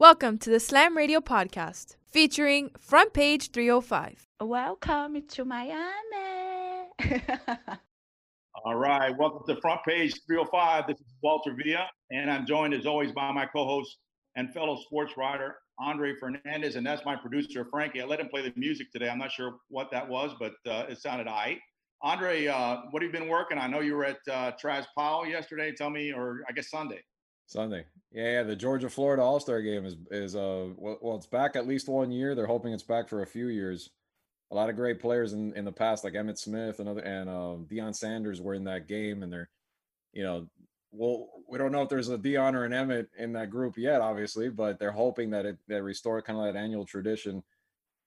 Welcome to the Slam Radio Podcast featuring Front Page 305. Welcome to Miami. All right, welcome to Front Page 305. This is Walter Villa, and I'm joined as always by my co-host and fellow sports writer Andre Fernandez, and that's my producer Frankie. I let him play the music today. I'm not sure what that was, but uh, it sounded all right. Andre, uh, what have you been working? I know you were at uh, Traz Powell yesterday. Tell me, or I guess Sunday. Sunday. Yeah. The Georgia Florida All Star game is is uh well, it's back at least one year. They're hoping it's back for a few years. A lot of great players in, in the past, like Emmitt Smith and other and um, Deion Sanders were in that game, and they're, you know, well, we don't know if there's a Deion or an Emmitt in that group yet, obviously, but they're hoping that it that restore kind of that annual tradition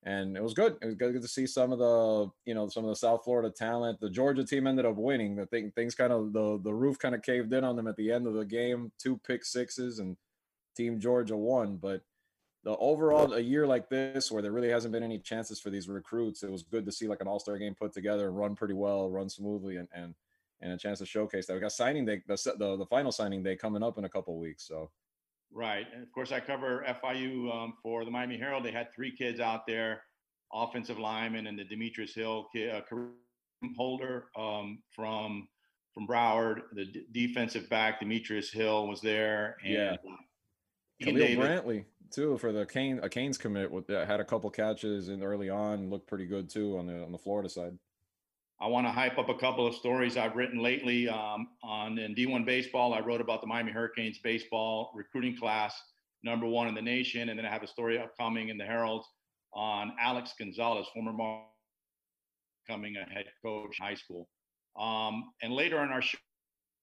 and it was good. It was good to see some of the, you know, some of the South Florida talent. The Georgia team ended up winning. The thing, things kind of the the roof kind of caved in on them at the end of the game. Two pick sixes, and Team Georgia won. But the overall, a year like this, where there really hasn't been any chances for these recruits, it was good to see like an All Star game put together run pretty well, run smoothly, and and and a chance to showcase that. We got signing day, the the, the final signing day coming up in a couple weeks, so Right. And of course, I cover FIU um, for the Miami Herald. They had three kids out there, offensive lineman and the Demetrius Hill kid, uh, holder um, from from Broward. The d- defensive back Demetrius Hill was there. And yeah. Khalil Davis. Brantley too for the Kane a Canes commit with uh, had a couple catches in early on looked pretty good too on the on the Florida side. I want to hype up a couple of stories I've written lately um, on in D1 baseball. I wrote about the Miami Hurricanes baseball recruiting class, number one in the nation, and then I have a story upcoming in the Herald on Alex Gonzalez, former Mar- becoming a head coach high school. Um, and later in our show,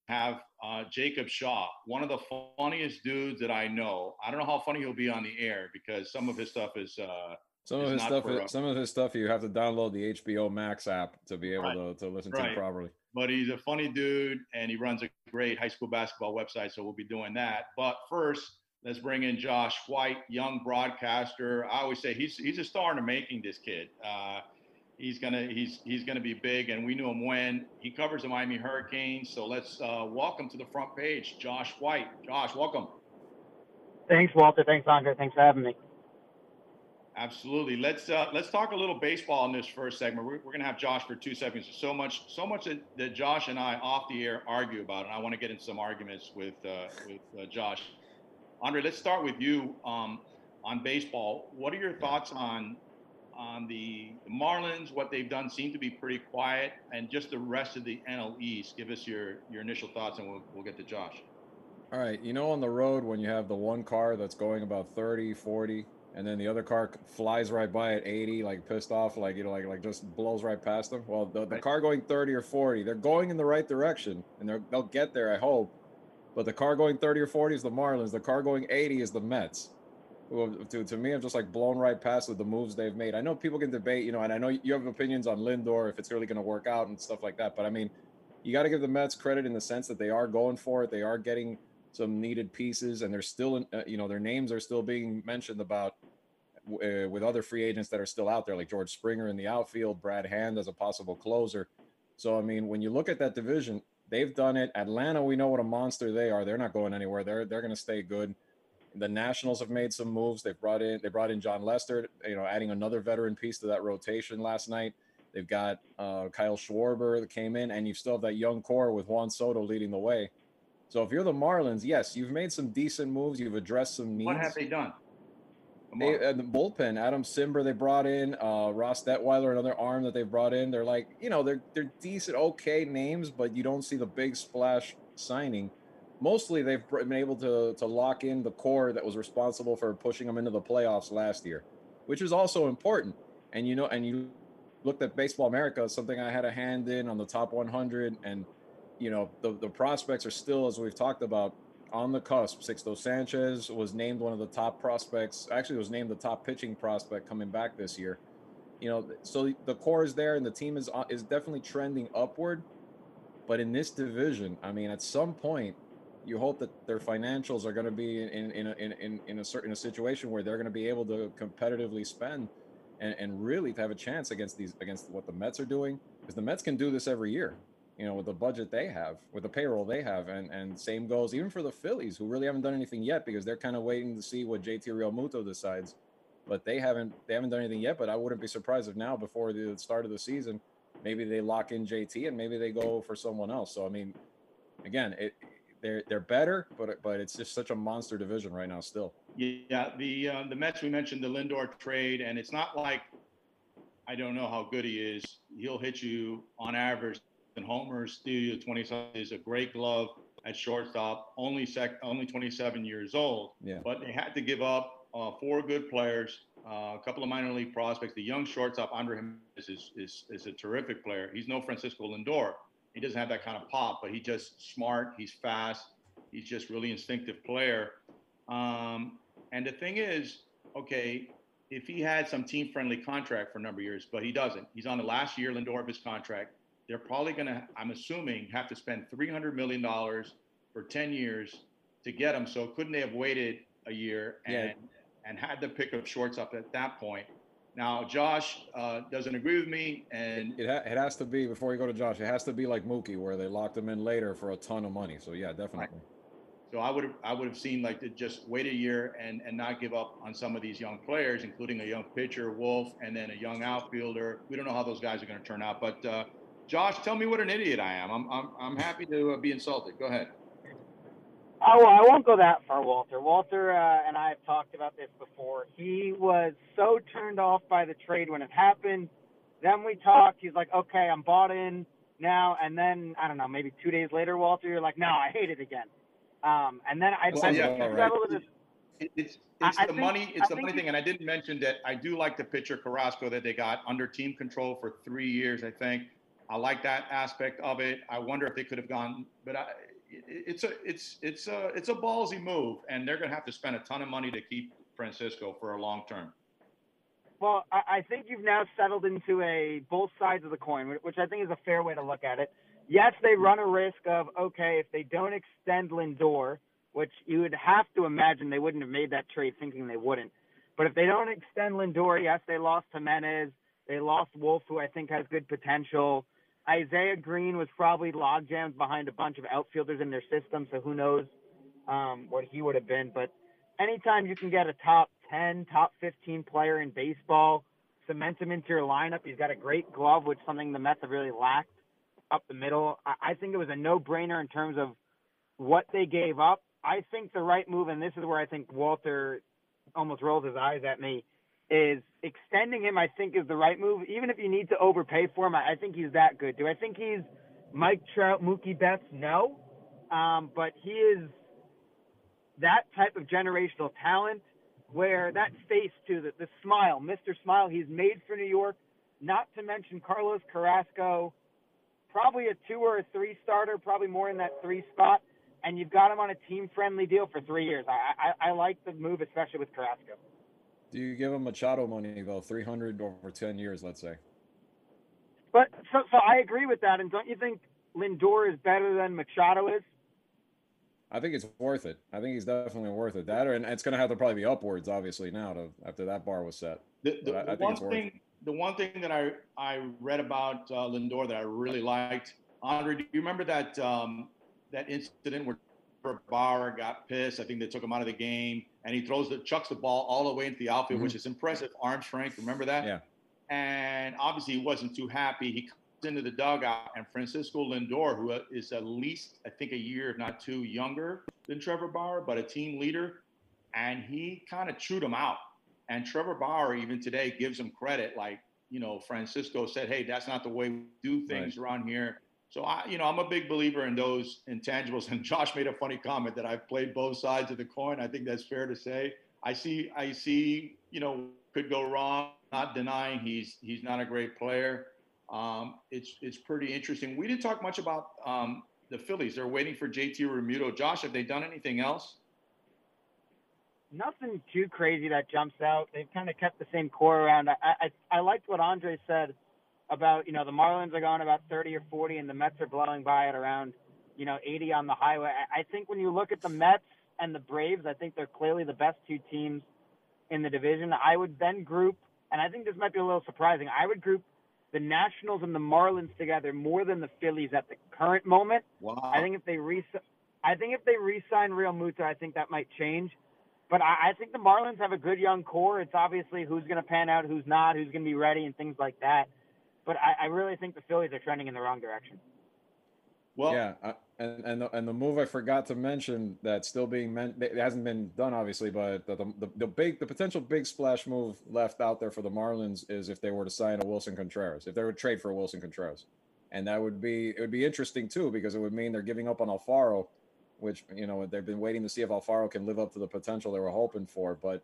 have uh, Jacob Shaw, one of the funniest dudes that I know. I don't know how funny he'll be on the air because some of his stuff is uh, some of his stuff, for, some of his stuff, you have to download the HBO Max app to be able right. to, to listen right. to it properly. But he's a funny dude, and he runs a great high school basketball website. So we'll be doing that. But first, let's bring in Josh White, young broadcaster. I always say he's he's a star in the making. This kid, uh, he's gonna he's he's gonna be big, and we knew him when he covers the Miami Hurricanes. So let's uh, welcome to the front page, Josh White. Josh, welcome. Thanks, Walter. Thanks, Andre. Thanks for having me. Absolutely. Let's uh, let's talk a little baseball in this first segment. We're, we're going to have Josh for two seconds. so much, so much that, that, Josh and I off the air argue about, and I want to get into some arguments with uh, with uh, Josh. Andre, let's start with you um, on baseball. What are your thoughts on on the Marlins? What they've done seem to be pretty quiet, and just the rest of the NL East. Give us your your initial thoughts, and we'll we'll get to Josh. All right. You know, on the road when you have the one car that's going about 30, 40 and then the other car flies right by at 80 like pissed off like you know like like just blows right past them. Well the, the right. car going 30 or 40 they're going in the right direction and they'll get there i hope but the car going 30 or 40 is the marlins the car going 80 is the mets. Well, to, to me i'm just like blown right past with the moves they've made. I know people can debate you know and i know you have opinions on lindor if it's really going to work out and stuff like that but i mean you got to give the mets credit in the sense that they are going for it they are getting some needed pieces, and they're still, in, uh, you know, their names are still being mentioned about uh, with other free agents that are still out there, like George Springer in the outfield, Brad Hand as a possible closer. So, I mean, when you look at that division, they've done it. Atlanta, we know what a monster they are. They're not going anywhere. They're they're going to stay good. The Nationals have made some moves. They've brought in they brought in Jon Lester, you know, adding another veteran piece to that rotation last night. They've got uh, Kyle Schwarber that came in, and you still have that young core with Juan Soto leading the way. So if you're the Marlins, yes, you've made some decent moves. You've addressed some needs. What have they done? They, uh, the bullpen, Adam Cimber, they brought in uh, Ross Detwiler, another arm that they brought in. They're like, you know, they're they're decent, okay names, but you don't see the big splash signing. Mostly, they've been able to to lock in the core that was responsible for pushing them into the playoffs last year, which is also important. And you know, and you looked at Baseball America, something I had a hand in on the top 100, and you know the, the prospects are still as we've talked about on the cusp. Sixto sanchez was named one of the top prospects actually was named the top pitching prospect coming back this year. You know so the core is there and the team is uh, is definitely trending upward. But in this division i mean at some point you hope that their financials are going to be in in a, in, in a certain a situation where they're going to be able to competitively spend and, and really to have a chance against these against what the Mets are doing. Because the Mets can do this every year you know, with the budget they have, with the payroll they have, and and same goes even for the Phillies, who really haven't done anything yet because they're kind of waiting to see what JT Realmuto decides. But they haven't they haven't done anything yet. But I wouldn't be surprised if now, before the start of the season, maybe they lock in JT and maybe they go for someone else. So I mean, again, it they're they're better, but but it's just such a monster division right now still. Yeah, the uh, the Mets we mentioned the Lindor trade, and it's not like I don't know how good he is. He'll hit you on average and homers, steal you 20 is a great glove at shortstop. Only sec, only 27 years old. Yeah. But they had to give up uh, four good players, uh, a couple of minor league prospects. The young shortstop Andre Gimenez is, is is a terrific player. He's no Francisco Lindor. He doesn't have that kind of pop, but he's just smart. He's fast. He's just really instinctive player. Um, and the thing is, okay, if he had some team friendly contract for a number of years, but he doesn't. He's on the last year, Lindor, of his contract. They're probably going to, I'm assuming, have to spend $300 million for 10 years to get him. So couldn't they have waited a year and, Yeah. and had the pick of shorts up at that point? Now, Josh uh, doesn't agree with me, and It, ha- it has to be before you go to Josh. It has to be like Mookie, where they locked him in later for a ton of money. So yeah, definitely. So I would have I would have seen like to just wait a year and and not give up on some of these young players, including a young pitcher, Wolf, and then a young outfielder. We don't know how those guys are going to turn out. But uh, Josh, tell me what an idiot I am. I'm I'm, I'm happy to uh, be insulted. Go ahead. Oh, well, I won't go that far, Walter. Walter uh, and I have talked about this before. He was so turned off by the trade when it happened. Then we talked. He's like, okay, I'm bought in now. And then, I don't know, maybe two days later, Walter, you're like, no, I hate it again. Um, and then I, That I sounds think right. settled It- It's it's I the think- money. It's the money thing, and I didn't mention that I do like the pitcher Carrasco that they got under team control for three years. I think I like that aspect of it. I wonder if they could have gone, but I, it's a it's it's a it's a ballsy move, and they're going to have to spend a ton of money to keep Francisco for a long term. Well, I, think you've now settled into a both sides of the coin, which I think is a fair way to look at it. Yes, they run a risk of okay, if they don't extend Lindor, which you would have to imagine they wouldn't have made that trade thinking they wouldn't. But if they don't extend Lindor, yes, they lost Gimenez, they lost Wolf, who I think has good potential. Isaiah Greene was probably logjammed behind a bunch of outfielders in their system, so who knows um, what he would have been. But anytime you can get a top 10, top 15 player in baseball, cement him into your lineup. He's got a great glove, which something the Mets have really lacked up the middle. I, I think it was a no-brainer in terms of what they gave up. I think the right move, and this is where I think Walter almost rolls his eyes at me, is extending him. I think is the right move, even if you need to overpay for him. I, think he's that good. Do I think he's Mike Trout, Mookie Betts? No, um, but he is that type of generational talent where that face to the, the smile, Mr. Smile, he's made for New York, not to mention Carlos Carrasco, probably a two or a three starter, probably more in that three spot, and you've got him on a team friendly deal for three years. I, I, I like the move, especially with Carrasco. Do you give him Machado money though? Three hundred over ten years, let's say. But so, so I agree with that, and don't you think Lindor is better than Machado is? I think it's worth it. I think he's definitely worth it. That, or, and it's going to have to probably be upwards, obviously, now to after that bar was set. The, the, I- I the think one it's worth thing, the one thing that I I read about uh, Lindor that I really liked, Andre, do you remember that um, that incident where Bauer got pissed? I think they took him out of the game, and he throws the chucks the ball all the way into the outfield, Mhm. which is impressive arm strength. Remember that? Yeah. And obviously, he wasn't too happy. He comes into the dugout, and Francisco Lindor, who is at least I think a year, if not two, younger than Trevor Bauer, but a team leader, and he kind of chewed him out. And Trevor Bauer, even today, gives him credit. Like, you know, Francisco said, hey, that's not the way we do things around here. So, I, you know, I'm a big believer in those intangibles. And Josh made a funny comment that I've played both sides of the coin. I think that's fair to say. I see, I see, you know, could go wrong. Not denying he's he's not a great player. Um, it's it's pretty interesting. We didn't talk much about um, the Phillies. They're waiting for JT Realmuto. Josh, have they done anything else? Nothing too crazy that jumps out. They've kind of kept the same core around. I, I I liked what Andre said about you know the Marlins are going about 30 or 40, and the Mets are blowing by at around you know 80 on the highway. I, think when you look at the Mets and the Braves, I think they're clearly the best two teams in the division. I would then group, and I think this might be a little surprising. I would group the Nationals and the Marlins together more than the Phillies at the current moment. Wow. I think if they re, I think if they re-sign Realmuto, I think that might change. But I, I think the Marlins have a good young core. It's obviously who's going to pan out, who's not, who's going to be ready, and things like that. But I, I really think the Phillies are trending in the wrong direction. well, yeah, uh, and and the, and the move I forgot to mention that's still being meant. It hasn't been done, obviously, but the, the the big the potential big splash move left out there for the Marlins is if they were to sign a Willson Contreras, if they would trade for a Willson Contreras, and that would be it would be interesting too because it would mean they're giving up on Alfaro, which you know they've been waiting to see if Alfaro can live up to the potential they were hoping for, but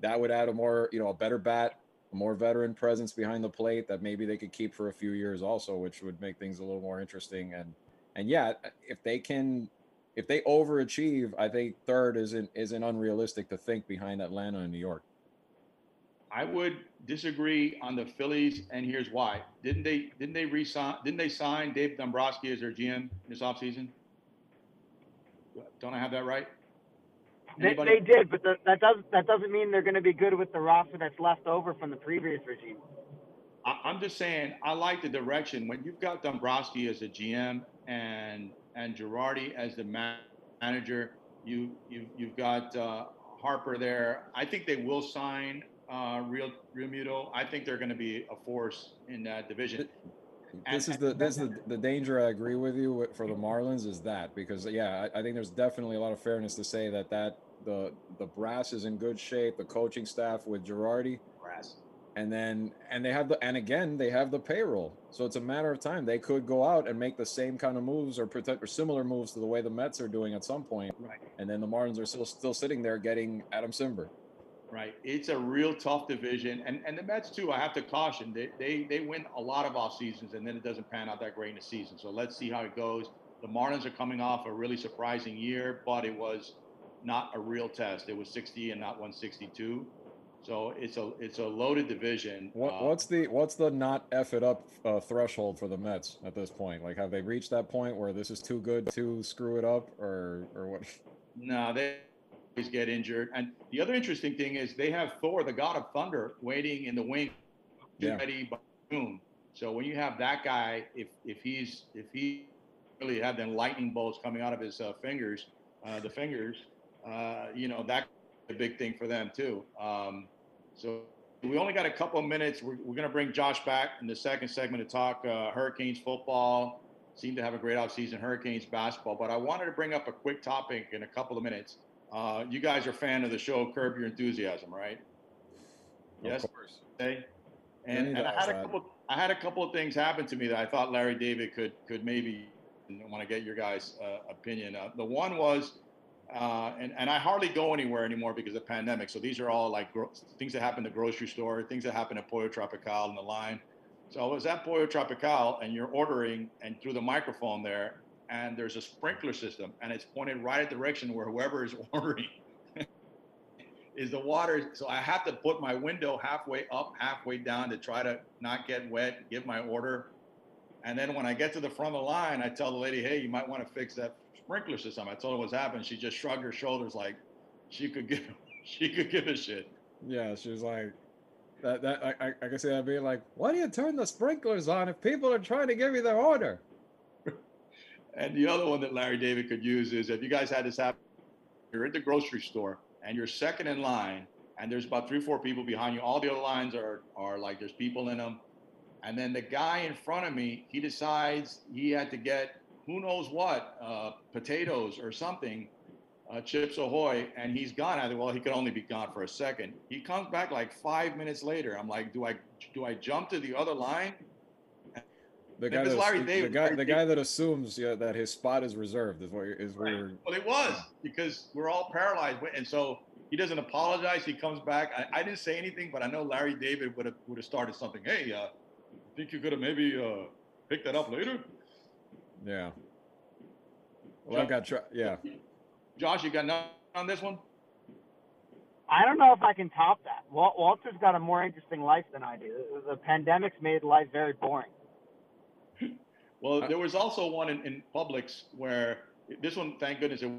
that would add a more you know a better bat, a more veteran presence behind the plate that maybe they could keep for a few years also, which would make things a little more interesting and and yeah, if they can, if they overachieve, I think third isn't isn't unrealistic to think behind Atlanta and New York. I would disagree on the Phillies, and here's why. Didn't they didn't they resign didn't they sign Dave Dombrowski as their GM this offseason? Don't I have that right? They, they did, but the, that does that doesn't mean they're going to be good with the roster that's left over from the previous regime. I, I'm just saying I like the direction when you've got Dombrowski as a GM and and Girardi as the man- manager. You you you've got uh, Harper there. I think they will sign uh, Real Realmuto. I think they're going to be a force in that division. This And- is the this is the, the danger. I agree with you with- for the Marlins is that because yeah, I, I think there's definitely a lot of fairness to say that that the the brass is in good shape, the coaching staff with Girardi, Brass. and then and they have the and again they have the payroll, so it's a matter of time. They could go out and make the same kind of moves or protect or similar moves to the way the Mets are doing at some point, Right. and then the Marlins are still still sitting there getting Adam Cimber. Right. It's a real tough division. And and the Mets too, I have to caution. They they they win a lot of off seasons and then it doesn't pan out that great in the season. So let's see how it goes. The Marlins are coming off a really surprising year, but it was not a real test. It was 60 and not 162. So it's a it's a loaded division. What Uh, what's the what's the not f it up uh, threshold for the Mets at this point? Like, have they reached that point where this is too good to screw it up, or or what? No, they always get injured. And the other interesting thing is they have Thor, the god of thunder, waiting in the wing, Yeah. ready by June. So when you have that guy, if if he's if he really had them lightning bolts coming out of his uh, fingers, uh, the fingers, uh, you know that's a big thing for them too. Um, so we only got a couple of minutes. We're, we're going to bring Josh back in the second segment to talk uh, Hurricanes football. Seem to have a great offseason, Hurricanes basketball. But I wanted to bring up a quick topic in a couple of minutes. Uh, you guys are a fan of the show Curb Your Enthusiasm, right? Yes. Of course. Okay. And, and I had a that. couple. I had a couple of things happen to me that I thought Larry David could could maybe. I want to get your guys' uh, opinion. Uh, the one was, uh, and and I hardly go anywhere anymore because of the pandemic. So these are all like gro- things that happen at the grocery store, things that happen at Pollo Tropical in the line. So I was at Pollo Tropical, and you're ordering, and through the microphone there, and there's a sprinkler system, and it's pointed right at the direction where whoever is ordering is the water. So I have to put my window halfway up, halfway down to try to not get wet, give my order. And then when I get to the front of the line, I tell the lady, hey, you might want to fix that sprinkler system. I told her what's happened. She just shrugged her shoulders like she could give she could give a shit. Yeah, she was like, that. That I, I, I can see that being like, why do you turn the sprinklers on if people are trying to give you their order? And the other one that Larry David could use is if you guys had this happen, you're at the grocery store and you're second in line, and there's about three, four people behind you. All the other lines are are like there's people in them. And then the guy in front of me, he decides he had to get who knows what, uh, potatoes or something, uh, Chips Ahoy, and he's gone. I think, well, he could only be gone for a second. He comes back like five minutes later. I'm like, do I do I jump to the other line? The guy, it's that, Larry the David, guy, the guy that assumes yeah, that his spot is reserved is what is where. Well, it was because we're all paralyzed, and so he doesn't apologize. He comes back. I, I didn't say anything, but I know Larry David would have would have started something. Hey, uh, think you could have maybe uh, picked that up later? Yeah. Well, I got try. Yeah. Josh, you got nothing on this one? I don't know if I can top that. Wal- Walter's got a more interesting life than I do. The pandemic's made life very boring. Well, there was also one in, in Publix where this one, thank goodness, it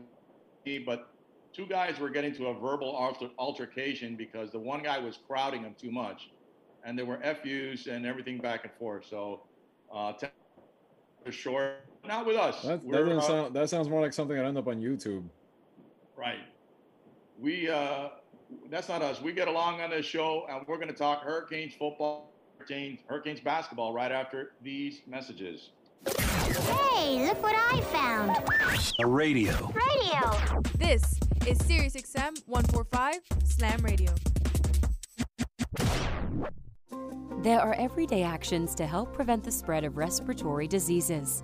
wasn't, but two guys were getting to a verbal alter, altercation because the one guy was crowding him too much, and there were FUs and everything back and forth. So, uh, t- short, not with us. That, that doesn't uh, sound. That sounds more like something that end up on YouTube. Right. We uh that's not us. We get along on this show and we're gonna talk Hurricanes football, Hurricanes, Hurricanes basketball right after these messages. Hey, look what I found. A radio. Radio. This is Sirius XM 145 Slam Radio. There are everyday actions to help prevent the spread of respiratory diseases.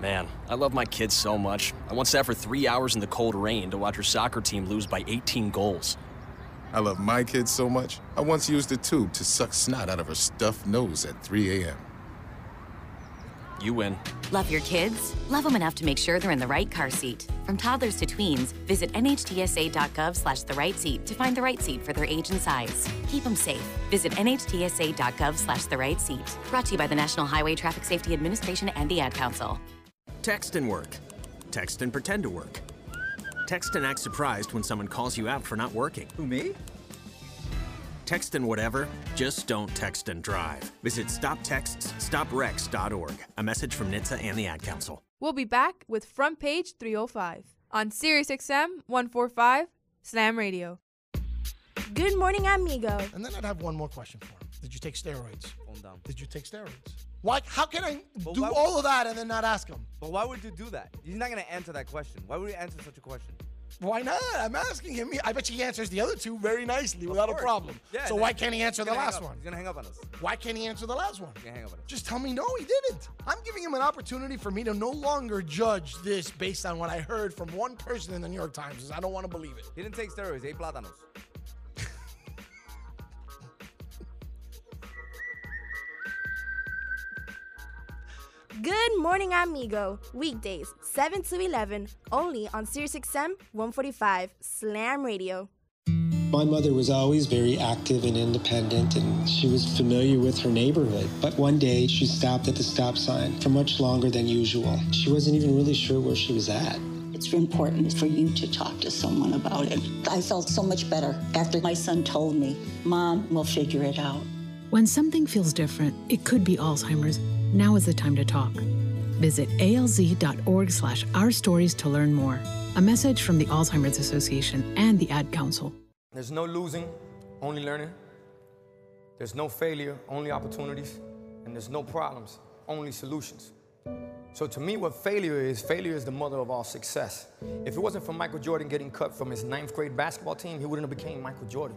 Man, I love my kids so much. I once sat for three hours in the cold rain to watch her soccer team lose by 18 goals. I love my kids so much, I once used a tube to suck snot out of her stuffed nose at 3 a.m. You win. Love your kids? Love them enough to make sure they're in the right car seat. From toddlers to tweens, visit nhtsa.gov slash the right seat to find the right seat for their age and size. Keep them safe. Visit nhtsa.gov slash the right seat. Brought to you by the National Highway Traffic Safety Administration and the Ad Council. Text and work. Text and pretend to work. Text and act surprised when someone calls you out for not working. Who, me? Text and whatever, just don't text and drive. Visit stoptextsstopwrecks.org. A message from NHTSA and the Ad Council. We'll be back with Front Page 305 on SiriusXM 145 Slam Radio. Good morning, amigo. And then I'd have one more question for him. Did you take steroids? Calm down. Did you take steroids? Why? How can I But do all of that and then not ask him? But why would you do that? He's not gonna answer that question. Why would you answer such a question? Why not? I'm asking him. I bet he answers the other two very nicely Of without a problem. Yeah, so why can't he answer the last one? He's gonna hang up on us. Why can't he answer the last one? He's gonna hang up on us. Just tell me no, he didn't. I'm giving him an opportunity for me to no longer judge this based on what I heard from one person in the New York Times. I don't want to believe it. He didn't take steroids. He ate plátanos. Good morning, amigo. Weekdays, 7 to 11, only on SiriusXM 145 Slam Radio. My mother was always very active and independent, and she was familiar with her neighborhood. But one day, she stopped at the stop sign for much longer than usual. She wasn't even really sure where she was at. It's important for you to talk to someone about it. I felt so much better after my son told me, Mom, we'll figure it out. When something feels different, it could be Alzheimer's. Now is the time to talk. Visit alz.org slash our stories to learn more. A message from the Alzheimer's Association and the Ad Council. There's no losing, only learning. There's no failure, only opportunities. And there's no problems, only solutions. So to me, what failure is, failure is the mother of all success. If it wasn't for Michael Jordan getting cut from his ninth grade basketball team, he wouldn't have became Michael Jordan.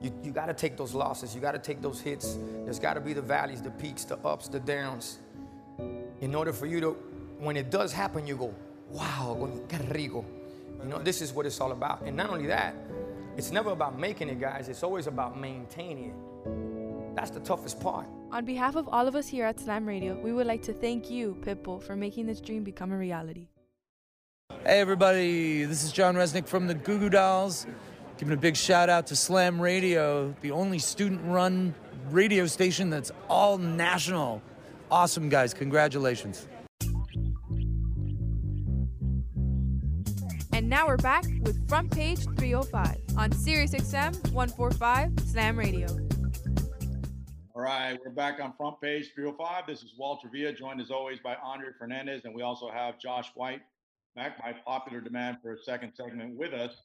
You, you gotta take those losses, you gotta take those hits. There's gotta be the valleys, the peaks, the ups, the downs. In order for you to, when it does happen, you go, wow, qué rico. You know, this is what it's all about. And not only that, it's never about making it, guys, it's always about maintaining it. That's the toughest part. On behalf of all of us here at Slam Radio, we would like to thank you, Pitbull, for making this dream become a reality. Hey everybody, this is John Rzeznik from the Goo Goo Dolls. Giving a big shout out to Slam Radio, the only student run radio station that's all national. Awesome guys, congratulations. And now we're back with Front Page 305 on SiriusXM 145 Slam Radio. All right, we're back on front page 305. This is Walter Villa, joined as always by Andre Fernandez, and we also have Josh White back by popular demand for a second segment with us.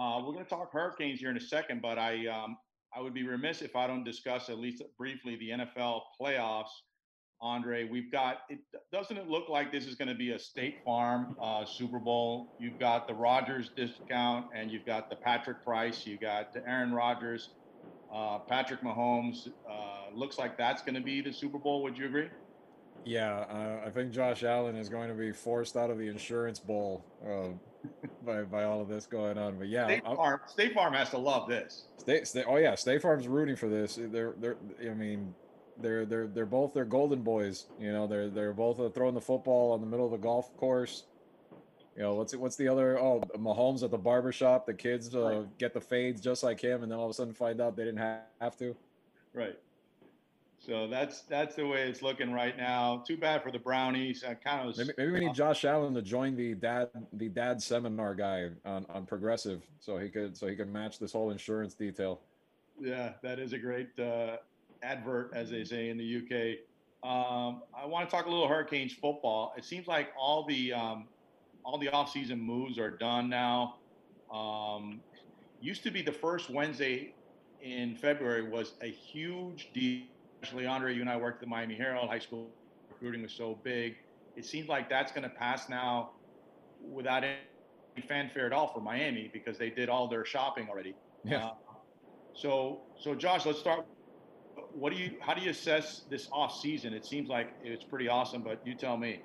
Uh, we're going to talk Hurricanes here in a second, but I um, I would be remiss if I don't discuss at least briefly the NFL playoffs. Andre. We've got it. Doesn't it look like this is going to be a State Farm uh, Super Bowl? You've got the Rodgers discount, and you've got the Patrick Price. You got the Aaron Rodgers, uh, Patrick Mahomes. Uh, looks like that's going to be the Super Bowl. Would you agree? Yeah, uh, I think Josh Allen is going to be forced out of the insurance bowl uh, by by all of this going on. But yeah, State I'm- Farm, State Farm has to love this. State, State, oh yeah, State Farm's rooting for this. They're, they're, I mean, they're, they're, they're both they're golden boys. You know, they're, they're both uh, throwing the football on the middle of the golf course. You know, what's what's the other? Oh, Mahomes at the barber shop. The kids uh, get the fades just like him, and then all of a sudden find out they didn't have to. Right. So that's that's the way it's looking right now. Too bad for the Brownies. I kind of Maybe, maybe we need Josh Allen to join the dad the dad seminar guy on, on progressive, so he could so he could match this whole insurance detail. Yeah, that is a great uh, advert, as they say in the UK. Um, I want to talk a little Hurricanes football. It seems like all the um, all the offseason moves are done now. Um, used to be the first Wednesday in February was a huge deal. Especially Andre, you and I worked at the Miami Herald. High school recruiting was so big. It seems like that's going to pass now without any fanfare at all for Miami because they did all their shopping already. Yeah. Uh, so, so Josh, let's start. What do you? How do you assess this off season? It seems like it's pretty awesome, but you tell me.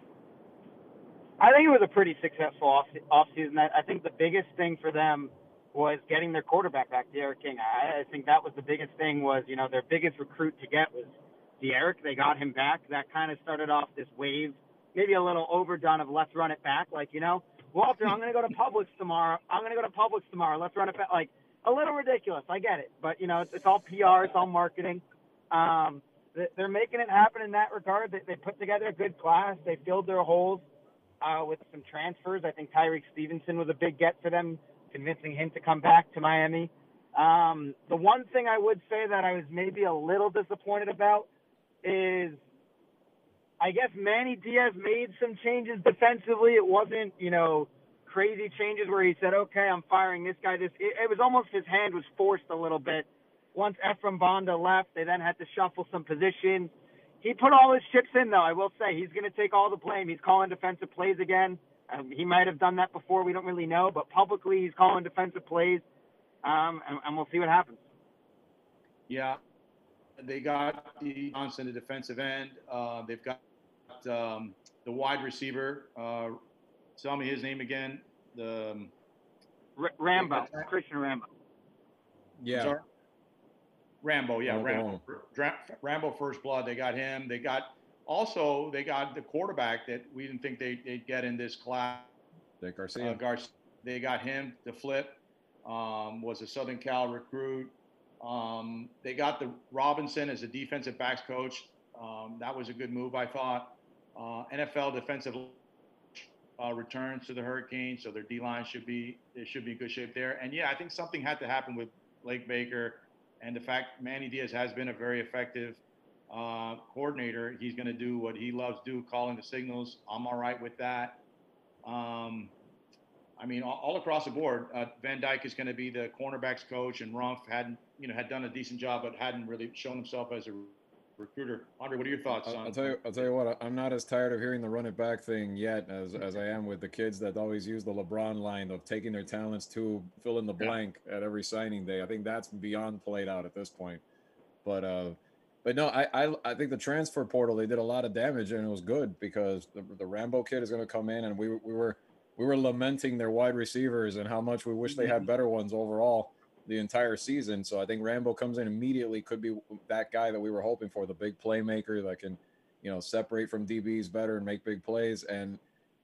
I think it was a pretty successful off off season. I, I think the biggest thing for them was getting their quarterback back, D'Eriq King. I, I think that was the biggest thing. Was you know their biggest recruit to get was D'Eriq. They got him back. That kind of started off this wave, maybe a little overdone of let's run it back. Like you know, Walter, I'm going to go to Publix tomorrow. I'm going to go to Publix tomorrow. Let's run it back. Like a little ridiculous. I get it, but you know it's, it's all PR. It's all marketing. Um, they- they're making it happen in that regard. They, they put together a good class. They filled their holes uh, with some transfers. I think Tyrique Stevenson was a big get for them, convincing him to come back to Miami. Um, the one thing I would say that I was maybe a little disappointed about is I guess Manny Diaz made some changes defensively. It wasn't, you know, crazy changes where he said, okay, I'm firing this guy. This it, it was almost his hand was forced a little bit. Once Ephraim Banda left, they then had to shuffle some positions. He put all his chips in, though. I will say he's going to take all the blame. He's calling defensive plays again. Um, he might have done that before. We don't really know, but publicly he's calling defensive plays, um, and, and we'll see what happens. Yeah, they got the Johnson, the defensive end. Uh, they've got um, the wide receiver. Uh, tell me his name again. The um, R- Rambo, Christian Rambo. Yeah. Sorry? Rambo, yeah, Rambo. Rambo. Rambo first blood. They got him. They got also they got the quarterback that we didn't think they, they'd get in this class. Dick Garcia. Uh, Gar- they got him to flip. Um, was a Southern Cal recruit. Um, they got the Robinson as a defensive backs coach. Um, that was a good move, I thought. Uh, NFL defensive uh, returns to the Hurricanes, so their D line should be it should be in good shape there. And yeah, I think something had to happen with Blake Baker, and the fact Manny Diaz has been a very effective uh, coordinator. He's going to do what he loves to do, calling the signals. I'm all right with that. Um, I mean, all, all across the board, uh, Van Dyke is going to be the cornerbacks coach, and Rumph hadn't, you know, had done a decent job, but hadn't really shown himself as a recruiter. Andre, what are your thoughts I'll, on? I'll tell you. I'll tell you what. I'm not as tired of hearing the run it back thing yet as as I am with the kids that always use the LeBron line of taking their talents to fill in the blank at every signing day. I think that's beyond played out at this point. But uh, but no, I I, I think the transfer portal they did a lot of damage and it was good because the, the Rambo kid is going to come in and we we were we were lamenting their wide receivers and how much we wish they had better ones overall the entire season. So I think Rambo comes in immediately, could be that guy that we were hoping for, the big playmaker that can, you know, separate from DBs better and make big plays. And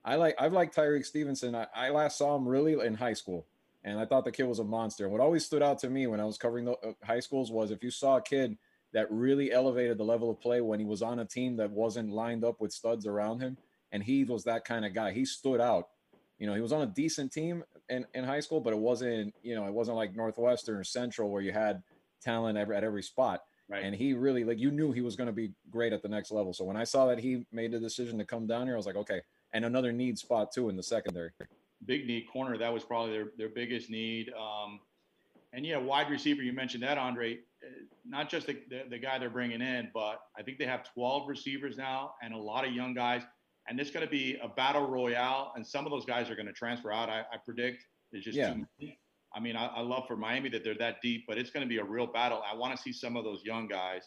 I like I've liked Tyrique Stevenson. I, I last saw him really in high school, and I thought the kid was a monster. And what always stood out to me when I was covering the uh, high schools was if you saw a kid that really elevated the level of play when he was on a team that wasn't lined up with studs around him, and he was that kind of guy. He stood out. You know, he was on a decent team in, in high school, but it wasn't, you know, it wasn't like Northwestern or Central where you had talent at every spot. Right. And he really, like, you knew he was going to be great at the next level. So when I saw that he made the decision to come down here, I was like, okay. And another need spot too in the secondary. big need corner. That was probably their, their biggest need. Um, and yeah, wide receiver, you mentioned that, Andre. Not just the, the, the guy they're bringing in, but I think they have 12 receivers now and a lot of young guys. And it's going to be a battle royale, and some of those guys are going to transfer out. I, I predict there's just Yeah. too many. I mean, I, I love for Miami that they're that deep, but it's going to be a real battle. I want to see some of those young guys,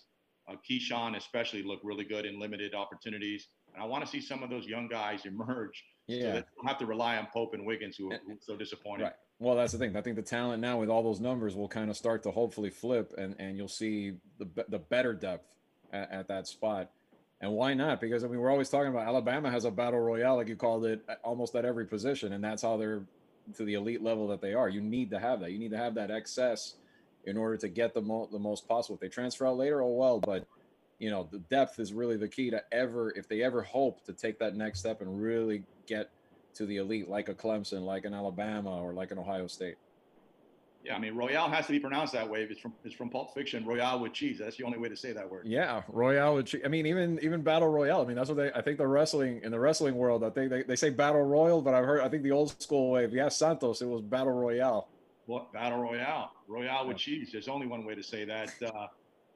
uh, Keyshawn especially, look really good in limited opportunities. And I want to see some of those young guys emerge. Yeah. that they don't have to rely on Pope and Wiggins, who, who are so disappointed. Right. Well, that's the thing. I think the talent now with all those numbers will kind of start to hopefully flip, and and you'll see the the better depth at, at that spot. And why not? Because I mean, we're always talking about Alabama has a battle royale, like you called it, almost at every position, and that's how they're to the elite level that they are. You need to have that. You need to have that excess in order to get the mo- the most possible. If they transfer out later, oh well. But you know, the depth is really the key to ever, if they ever hope to take that next step and really get to the elite, like a Clemson, like an Alabama, or like an Ohio State. Yeah, I mean, Royale has to be pronounced that way. It's from it's from Pulp Fiction. Royale with cheese. That's the only way to say that word. Yeah, Royale. Would, I mean, even even Battle Royale. I mean, that's what they. I think the wrestling in the wrestling world. I think they, they say Battle Royal, but I've heard. I think the old school way. If you ask Santos, it was Battle Royale. What battle royale? Royale with cheese. There's only one way to say that. Uh,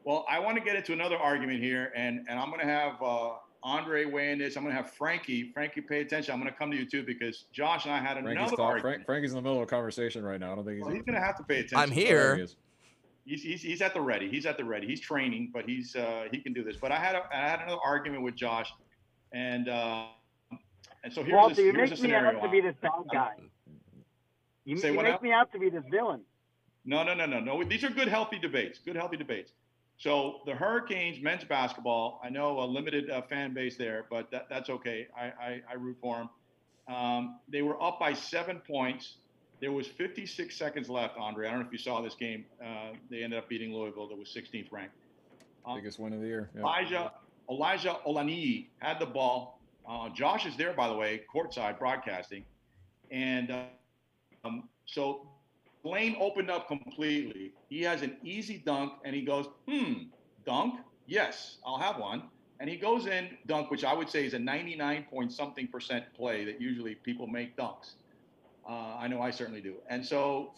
well, I want to get into another argument here, and and I'm going to have uh, Andre weigh in this. I'm going to have Frankie. Frankie, pay attention. I'm going to come to you too because Josh and I had Frankie's, another talk, argument. Frank, Frankie's in the middle of a conversation right now. I don't think he's. Well, he's going to have to pay attention. I'm here. He. He's, he's, he's at the ready. He's at the ready. He's training, but he's uh, he can do this. But I had a, I had another argument with Josh, and uh, and so here's Walter, a, you here's make a me out to be this bad guy. You, you make now? me out to be this villain. No, no, no, no, no. These are good, healthy debates. Good, healthy debates. So the Hurricanes men's basketball. I know a limited uh, fan base there, but that, that's okay. I, I, I root for them. Um, they were up by seven points. There was 56 seconds left, Andre. I don't know if you saw this game. Uh, they ended up beating Louisville. That was 16th ranked. Um, Biggest win of the year. Yeah. Elijah Elijah Olaniyi had the ball. Uh, Josh is there, by the way, courtside broadcasting, and um, so lane opened up completely. He has an easy dunk, and he goes, "Hmm, dunk? Yes, I'll have one." And he goes in dunk, which I would say is a 99 point something percent play that usually people make dunks. Uh, I know I certainly do. And so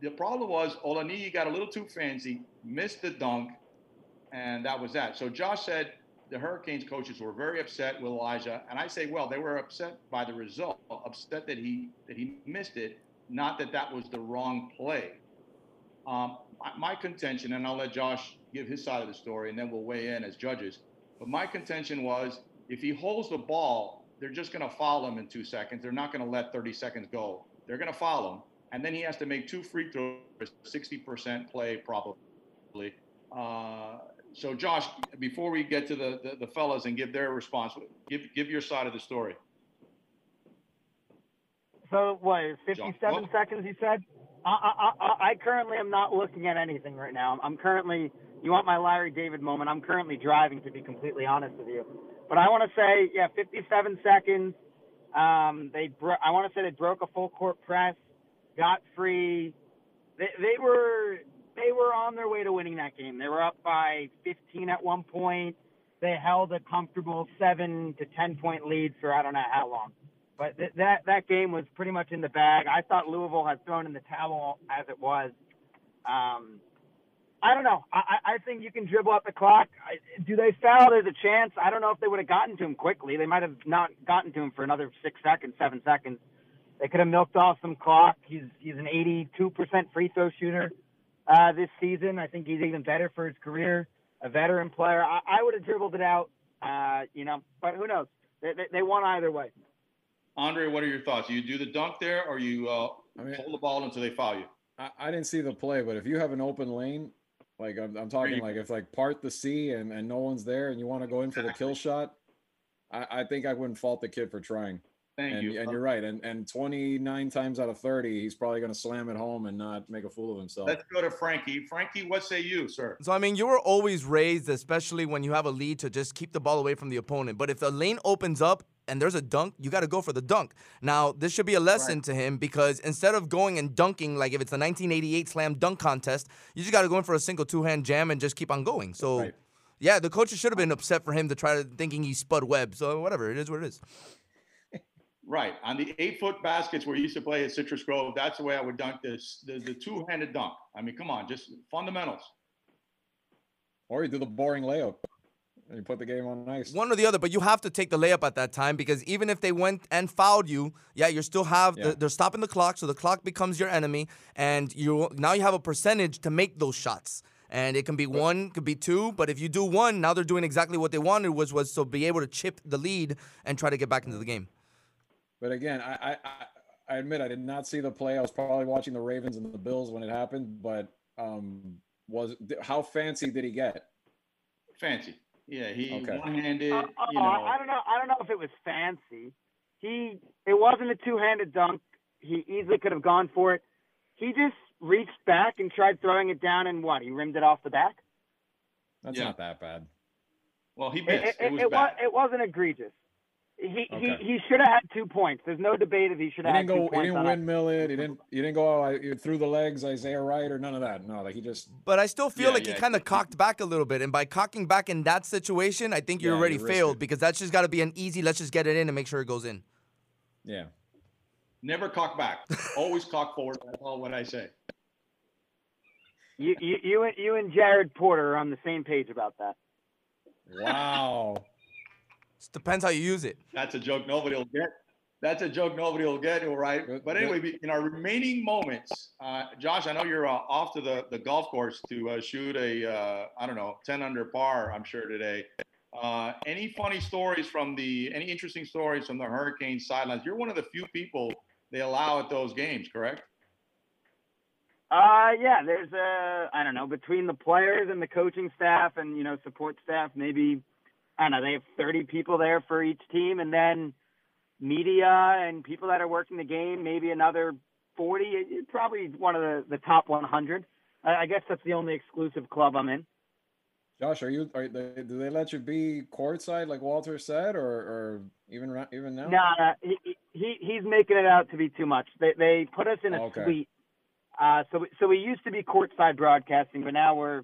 the problem was Olaniyi got a little too fancy, missed the dunk, and that was that. So Josh said the Hurricanes coaches were very upset with Elijah, and I say, well, they were upset by the result, upset that he that he missed it, not that that was the wrong play. Um, my, my contention, and I'll let Josh give his side of the story, and then we'll weigh in as judges. But my contention was, if he holds the ball, they're just going to foul him in two seconds. They're not going to let 30 seconds go. They're going to foul him, and then he has to make two free throws, 60% play probably. Uh, so, Josh, before we get to the, the, the fellas and give their response, give give your side of the story. So what? 57 seconds. You said. I, I, I, I currently am not looking at anything right now. I'm currently. You want my Larry David moment? I'm currently driving, to be completely honest with you. But I want to say, yeah, 57 seconds. Um, they. Bro- I want to say they broke a full court press, got free. They, they were they were on their way to winning that game. They were up by 15 at one point. They held a comfortable seven to 10 point lead for I don't know how long. But th- that that game was pretty much in the bag. I thought Louisville had thrown in the towel as it was. Um, I don't know. I, I think you can dribble up the clock. I, do they foul? There's a chance. I don't know if they would have gotten to him quickly. They might have not gotten to him for another six seconds, seven seconds. They could have milked off some clock. He's he's an 82% free throw shooter uh, this season. I think he's even better for his career. A veteran player. I, I would have dribbled it out. Uh, you know, but who knows? They, they, they won either way. Andre, what are your thoughts? You do the dunk there, or you uh, hold the ball until they foul you? I, I didn't see the play, but if you have an open lane, like I'm, I'm talking like if like part the sea and, and no one's there and you want to go in for the kill shot, I, I think I wouldn't fault the kid for trying. Thank and, you. And you're right. And and 29 times out of 30, he's probably going to slam it home and not make a fool of himself. Let's go to Frankie. Frankie, what say you, sir? So I mean, you were always raised, especially when you have a lead, to just keep the ball away from the opponent. But if the lane opens up and there's a dunk, you got to go for the dunk. Now, this should be a lesson to him because instead of going and dunking like if it's a 1988 slam dunk contest, you just got to go in for a single two hand jam and just keep on going. So. Yeah, the coaches should have been upset for him to try to thinking he's Spud Webb. So whatever, it is what it is. Right. On the eight foot baskets where you used to play at Citrus Grove, that's the way I would dunk this the, the two handed dunk. I mean, come on, just fundamentals. Or you do the boring layup and you put the game on ice. One or the other, but you have to take the layup at that time because even if they went and fouled you, yeah, you still have Yeah. the, they're stopping the clock, so the clock becomes your enemy, and you now you have a percentage to make those shots. And it can be one, could be two, but if you do one, now they're doing exactly what they wanted, was was to be able to chip the lead and try to get back into the game. But again, I, I, I, I admit I did not see the play. I was probably watching the Ravens and the Bills when it happened. But um, was how fancy did he get? Fancy. Yeah, he Okay. one-handed. Uh, you oh, know, I don't know. I don't know if it was fancy. He it wasn't a two-handed dunk. He easily could have gone for it. He just reached back and tried throwing it down, and what? He rimmed it off the back. That's Yeah. not that bad. well, he It, missed. it, It, was it, bad. was, it wasn't egregious. He Okay. he, he should have had two points. There's no debate if he should have had didn't two go. He didn't on it. windmill it. He didn't. He didn't go uh, through the legs, Isaiah Rider, or none of that. No, like he just. But I still feel Yeah, like yeah, he kind of cocked back a little bit, and by cocking back in that situation, I think you Yeah, already failed it. because that's just got to be an easy. Let's just get it in and make sure it goes in. Yeah. Never cock back. Always cock forward. That's all what I say. You, you you and you and Jared Porter are on the same page about that. Wow. Just depends how you use it. That's a joke nobody will get. That's a joke nobody will get. All right. But anyway, in our remaining moments, uh, Josh, I know you're uh, off to the, the golf course to uh, shoot a uh, I don't know 10 under par. I'm sure today. Uh, any funny stories from the any interesting stories from the Hurricane sidelines? You're one of the few people they allow at those games, correct? Uh, yeah, there's a, I don't know, between the players and the coaching staff and, you know, support staff, maybe, I don't know, they have 30 people there for each team. And then media and people that are working the game, maybe another 40. It's probably one of the, the top 100. I I guess that's the only exclusive club I'm in. Josh, are you? Are they, do they let you be courtside like Walter said, or or even even now? No, no, he, he, he's making it out to be too much. They, they put us in a Okay. suite. Uh, so, we- so we used to be courtside broadcasting, but now we're,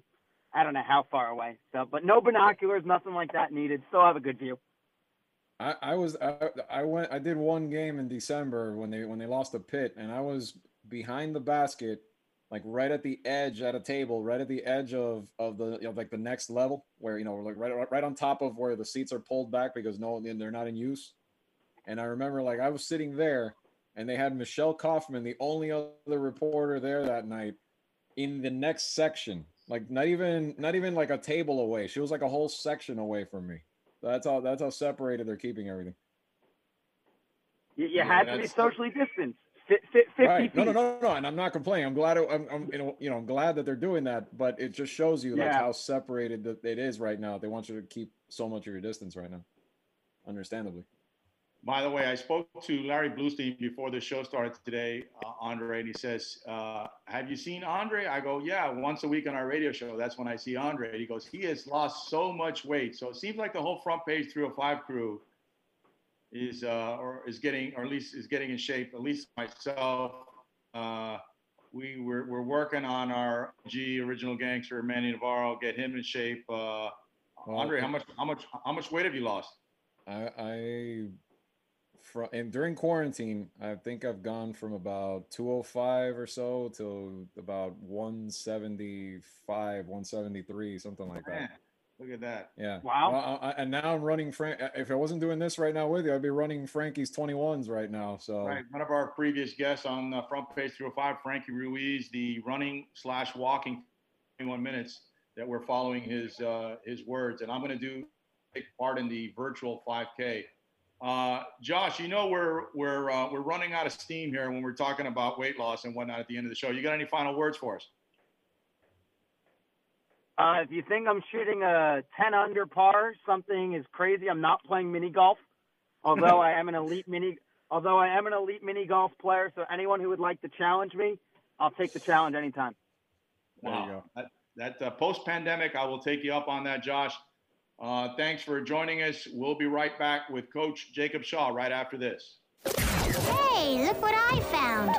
I don't know how far away. So, but no binoculars, nothing like that needed. Still have a good view. I, I was I, I went I did one game in December when they when they lost the pit and I was behind the basket like right at the edge at a table right at the edge of of the of like the next level where you know like right right on top of where the seats are pulled back because no they're not in use and I remember like I was sitting there and they had Michelle Kaufman the only other reporter there that night in the next section like not even not even like a table away she was like a whole section away from me that's how that's how separated they're keeping everything. You, you Yeah, had to be socially distanced. Fi- fi- 50 Right. No, no, no, no, and I'm not complaining. I'm glad. It, I'm, I'm, you know, you know, I'm glad that they're doing that. But it just shows you like Yeah. how separated that it is right now. They want you to keep so much of your distance right now, understandably. By the way, I spoke to Larry Blustein before the show started today, uh, Andre, and he says, uh, "Have you seen Andre?" I go, "Yeah, once a week on our radio show. That's when I see Andre." He goes, "He has lost so much weight, so it seems like the whole front page 305 crew is, uh, or is getting, or at least is getting in shape. At least myself, uh, we we're, we're working on our G original gangster Manny Navarro, get him in shape. Uh, Andre, how much, how much, how much weight have you lost?" I, I, from and during quarantine, I think I've gone from about 205 or so to about 175, 173, something like that. Look at that. Yeah. Wow. Well, I, and now I'm running Frank. If I wasn't doing this right now with you, I'd be running Frankie's 21s right now. So Right. One of our previous guests on uh, Front Page 305, Frankie Ruiz, the running slash walking 21 minutes that we're following his uh, his words. And I'm going to do take part in the virtual 5K. Uh, Josh, you know we're we're uh, we're running out of steam here when we're talking about weight loss and whatnot at the end of the show. You got any final words for us? Uh, if you think I'm shooting a 10 under par, something is crazy. I'm not playing mini golf, although I am an elite mini. Although I am an elite mini golf player, so anyone who would like to challenge me, I'll take the challenge anytime. There you Wow. That, that uh, post pandemic, I will take you up on that, Josh. Uh, thanks for joining us. We'll be right back with Coach Jacob Shaw right after this. Hey, look what I found.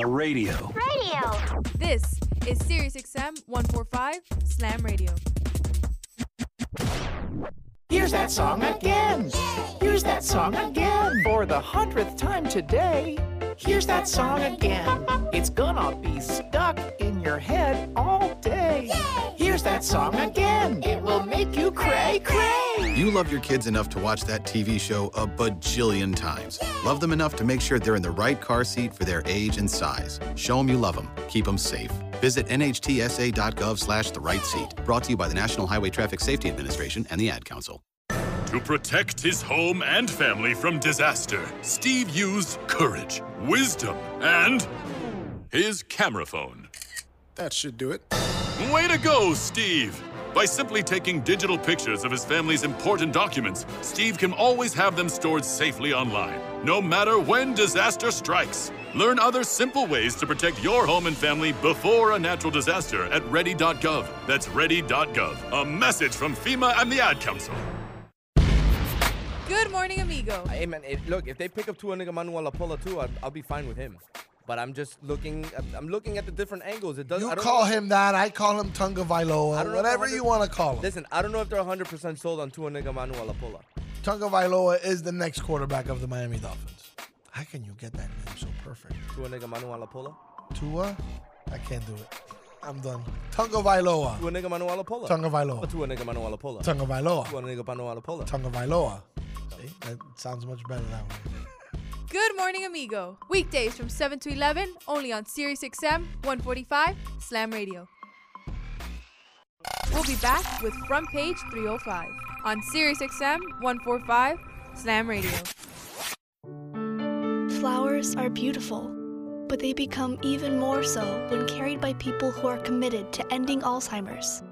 A radio. Radio. This is SiriusXM 145 Slam Radio. Here's that song again. Here's that song again. For the hundredth time today. Here's that song again. It's gonna be stuck in your head all day. Here's Here's that song again. It will make you cray cray. You love your kids enough to watch that TV show a bajillion times. Love them enough to make sure they're in the right car seat for their age and size. Show them you love them. Keep them safe. Visit nhtsa.gov slash the right seat. Brought to you by the National Highway Traffic Safety Administration and the Ad Council. To protect his home and family from disaster, Steve used courage, wisdom, and his camera phone. That should do it. Way to go, Steve! By simply taking digital pictures of his family's important documents, Steve can always have them stored safely online, no matter when disaster strikes. Learn other simple ways to protect your home and family before a natural disaster at ready.gov. That's ready.gov. A message from FEMA and the Ad Council. Good morning, amigo. Hey man, it, look, if they pick up Tua Nigga Manuel Lapola too, I'll, I'll be fine with him. But I'm just looking. I'm- looking at the different angles. It doesn't. You I don't call know- him that. I call him Tunga Vailoa. don't know if Whatever you want to call him. Listen, I don't know if they're 100 percent sold on Tua Nigga Manuel Lapola. Tunga Vailoa is the next quarterback of the Miami Dolphins. How can you get that name so perfect? Tua Nigga Manuel Lapola. Tua? I can't do it. I'm done. Tunga Vailoa. Tua Nigga Manuel Lapola. Tunga Vailoa. Tua Nigga Manuel Lapola. Tunga Vailoa. Tua Nigga Manuel Lapola. Tunga Vailoa. See? That sounds much better that way. Good morning, amigo. Weekdays from 7 to 11, only on Sirius XM 145 Slam Radio. We'll be back with Front Page 305 on Sirius XM 145 Slam Radio. Flowers are beautiful, but they become even more so when carried by people who are committed to ending Alzheimer's.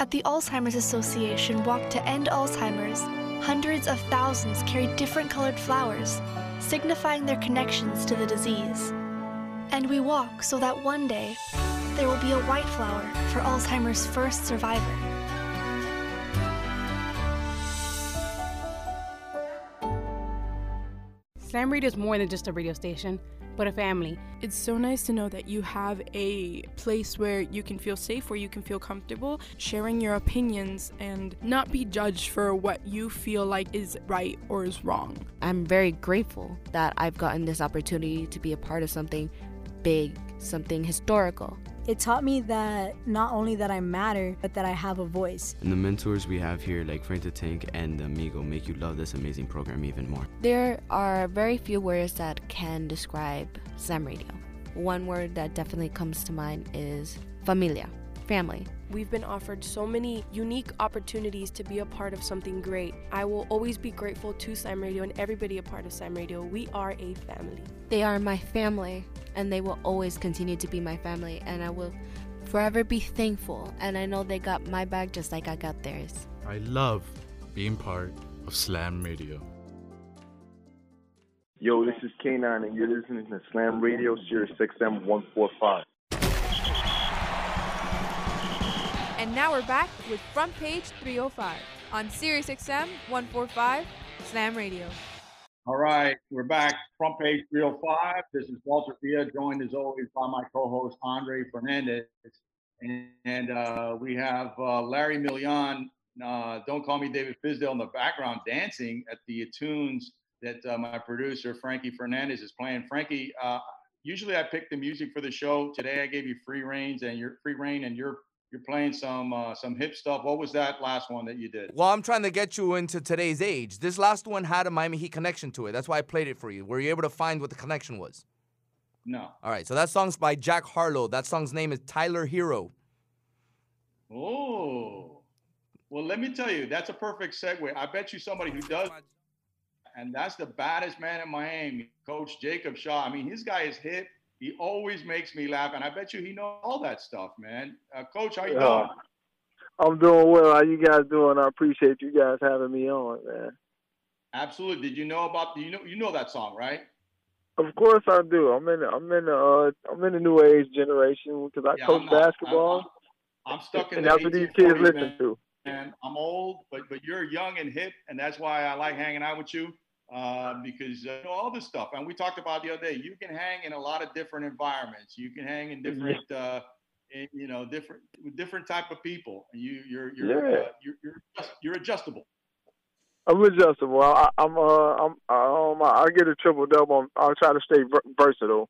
At the Alzheimer's Association Walk to End Alzheimer's, hundreds of thousands carry different colored flowers, signifying their connections to the disease. And we walk so that one day there will be a white flower for Alzheimer's first survivor. Slam Radio is more than just a radio station, but a family. It's so nice to know that you have a place where you can feel safe, where you can feel comfortable sharing your opinions and not be judged for what you feel like is right or is wrong. I'm very grateful that I've gotten this opportunity to be a part of something big, something historical. It taught me that not only that I matter, but that I have a voice. And the mentors we have here, like Frank the Tank and Amigo, make you love this amazing program even more. There are very few words that can describe Slam Radio. One word that definitely comes to mind is familia, family. We've been offered so many unique opportunities to be a part of something great. I will always be grateful to Slam Radio and everybody a part of Slam Radio. We are a family. They are my family, and they will always continue to be my family, and I will forever be thankful. And I know they got my back just like I got theirs. I love being part of Slam Radio. Yo, this is K9, and you're listening to Slam Radio, Sirius XM 145. And now we're back with Front Page 305 on Sirius XM 145 Slam Radio. All right, we're back. Front page 305. This is Walter Villa, joined as always by my co-host Andre Fernandez, and, and uh, we have uh, Larry Millian. Uh, don't call me David Fizdale in the background dancing at the tunes that uh, my producer Frankie Fernandez is playing. Frankie, uh, usually I pick the music for the show. Today I gave you free reigns and you're free reign, and you're you're playing some uh, some hip stuff. What was that last one that you did? Well, I'm trying to get you into today's age. This last one had a Miami Heat connection to it. That's why I played it for you. Were you able to find what the connection was? No. All right, so that song's by Jack Harlow. That song's name is Tyler Herro. Oh, well, let me tell you, that's a perfect segue. I bet you somebody who does, and that's the baddest man in Miami, Coach Jacob Shaw. I mean, his guy is hip. He always makes me laugh, and I bet you he knows all that stuff, man. Uh, Coach, how you Yeah. doing? I'm doing well. How you guys doing? I appreciate you guys having me on, man. Absolutely. Did you know about you know you know that song, right? Of course I do. I'm in. I'm in the. Uh, I'm in the new age generation because I Yeah, coach I'm not- basketball. I'm stuck in and the that's what these kids listen to. And I'm old, but but you're young and hip, and that's why I like hanging out with you uh, because uh, you know all this stuff. And we talked about the other day. You can hang in a lot of different environments. You can hang in different, uh, in, you know, different different type of people. And you you're you're Yeah. uh, you're, you're you're adjustable. I'm adjustable. I, I'm. Uh. I'm. Um. I get a triple double. I'll try to stay versatile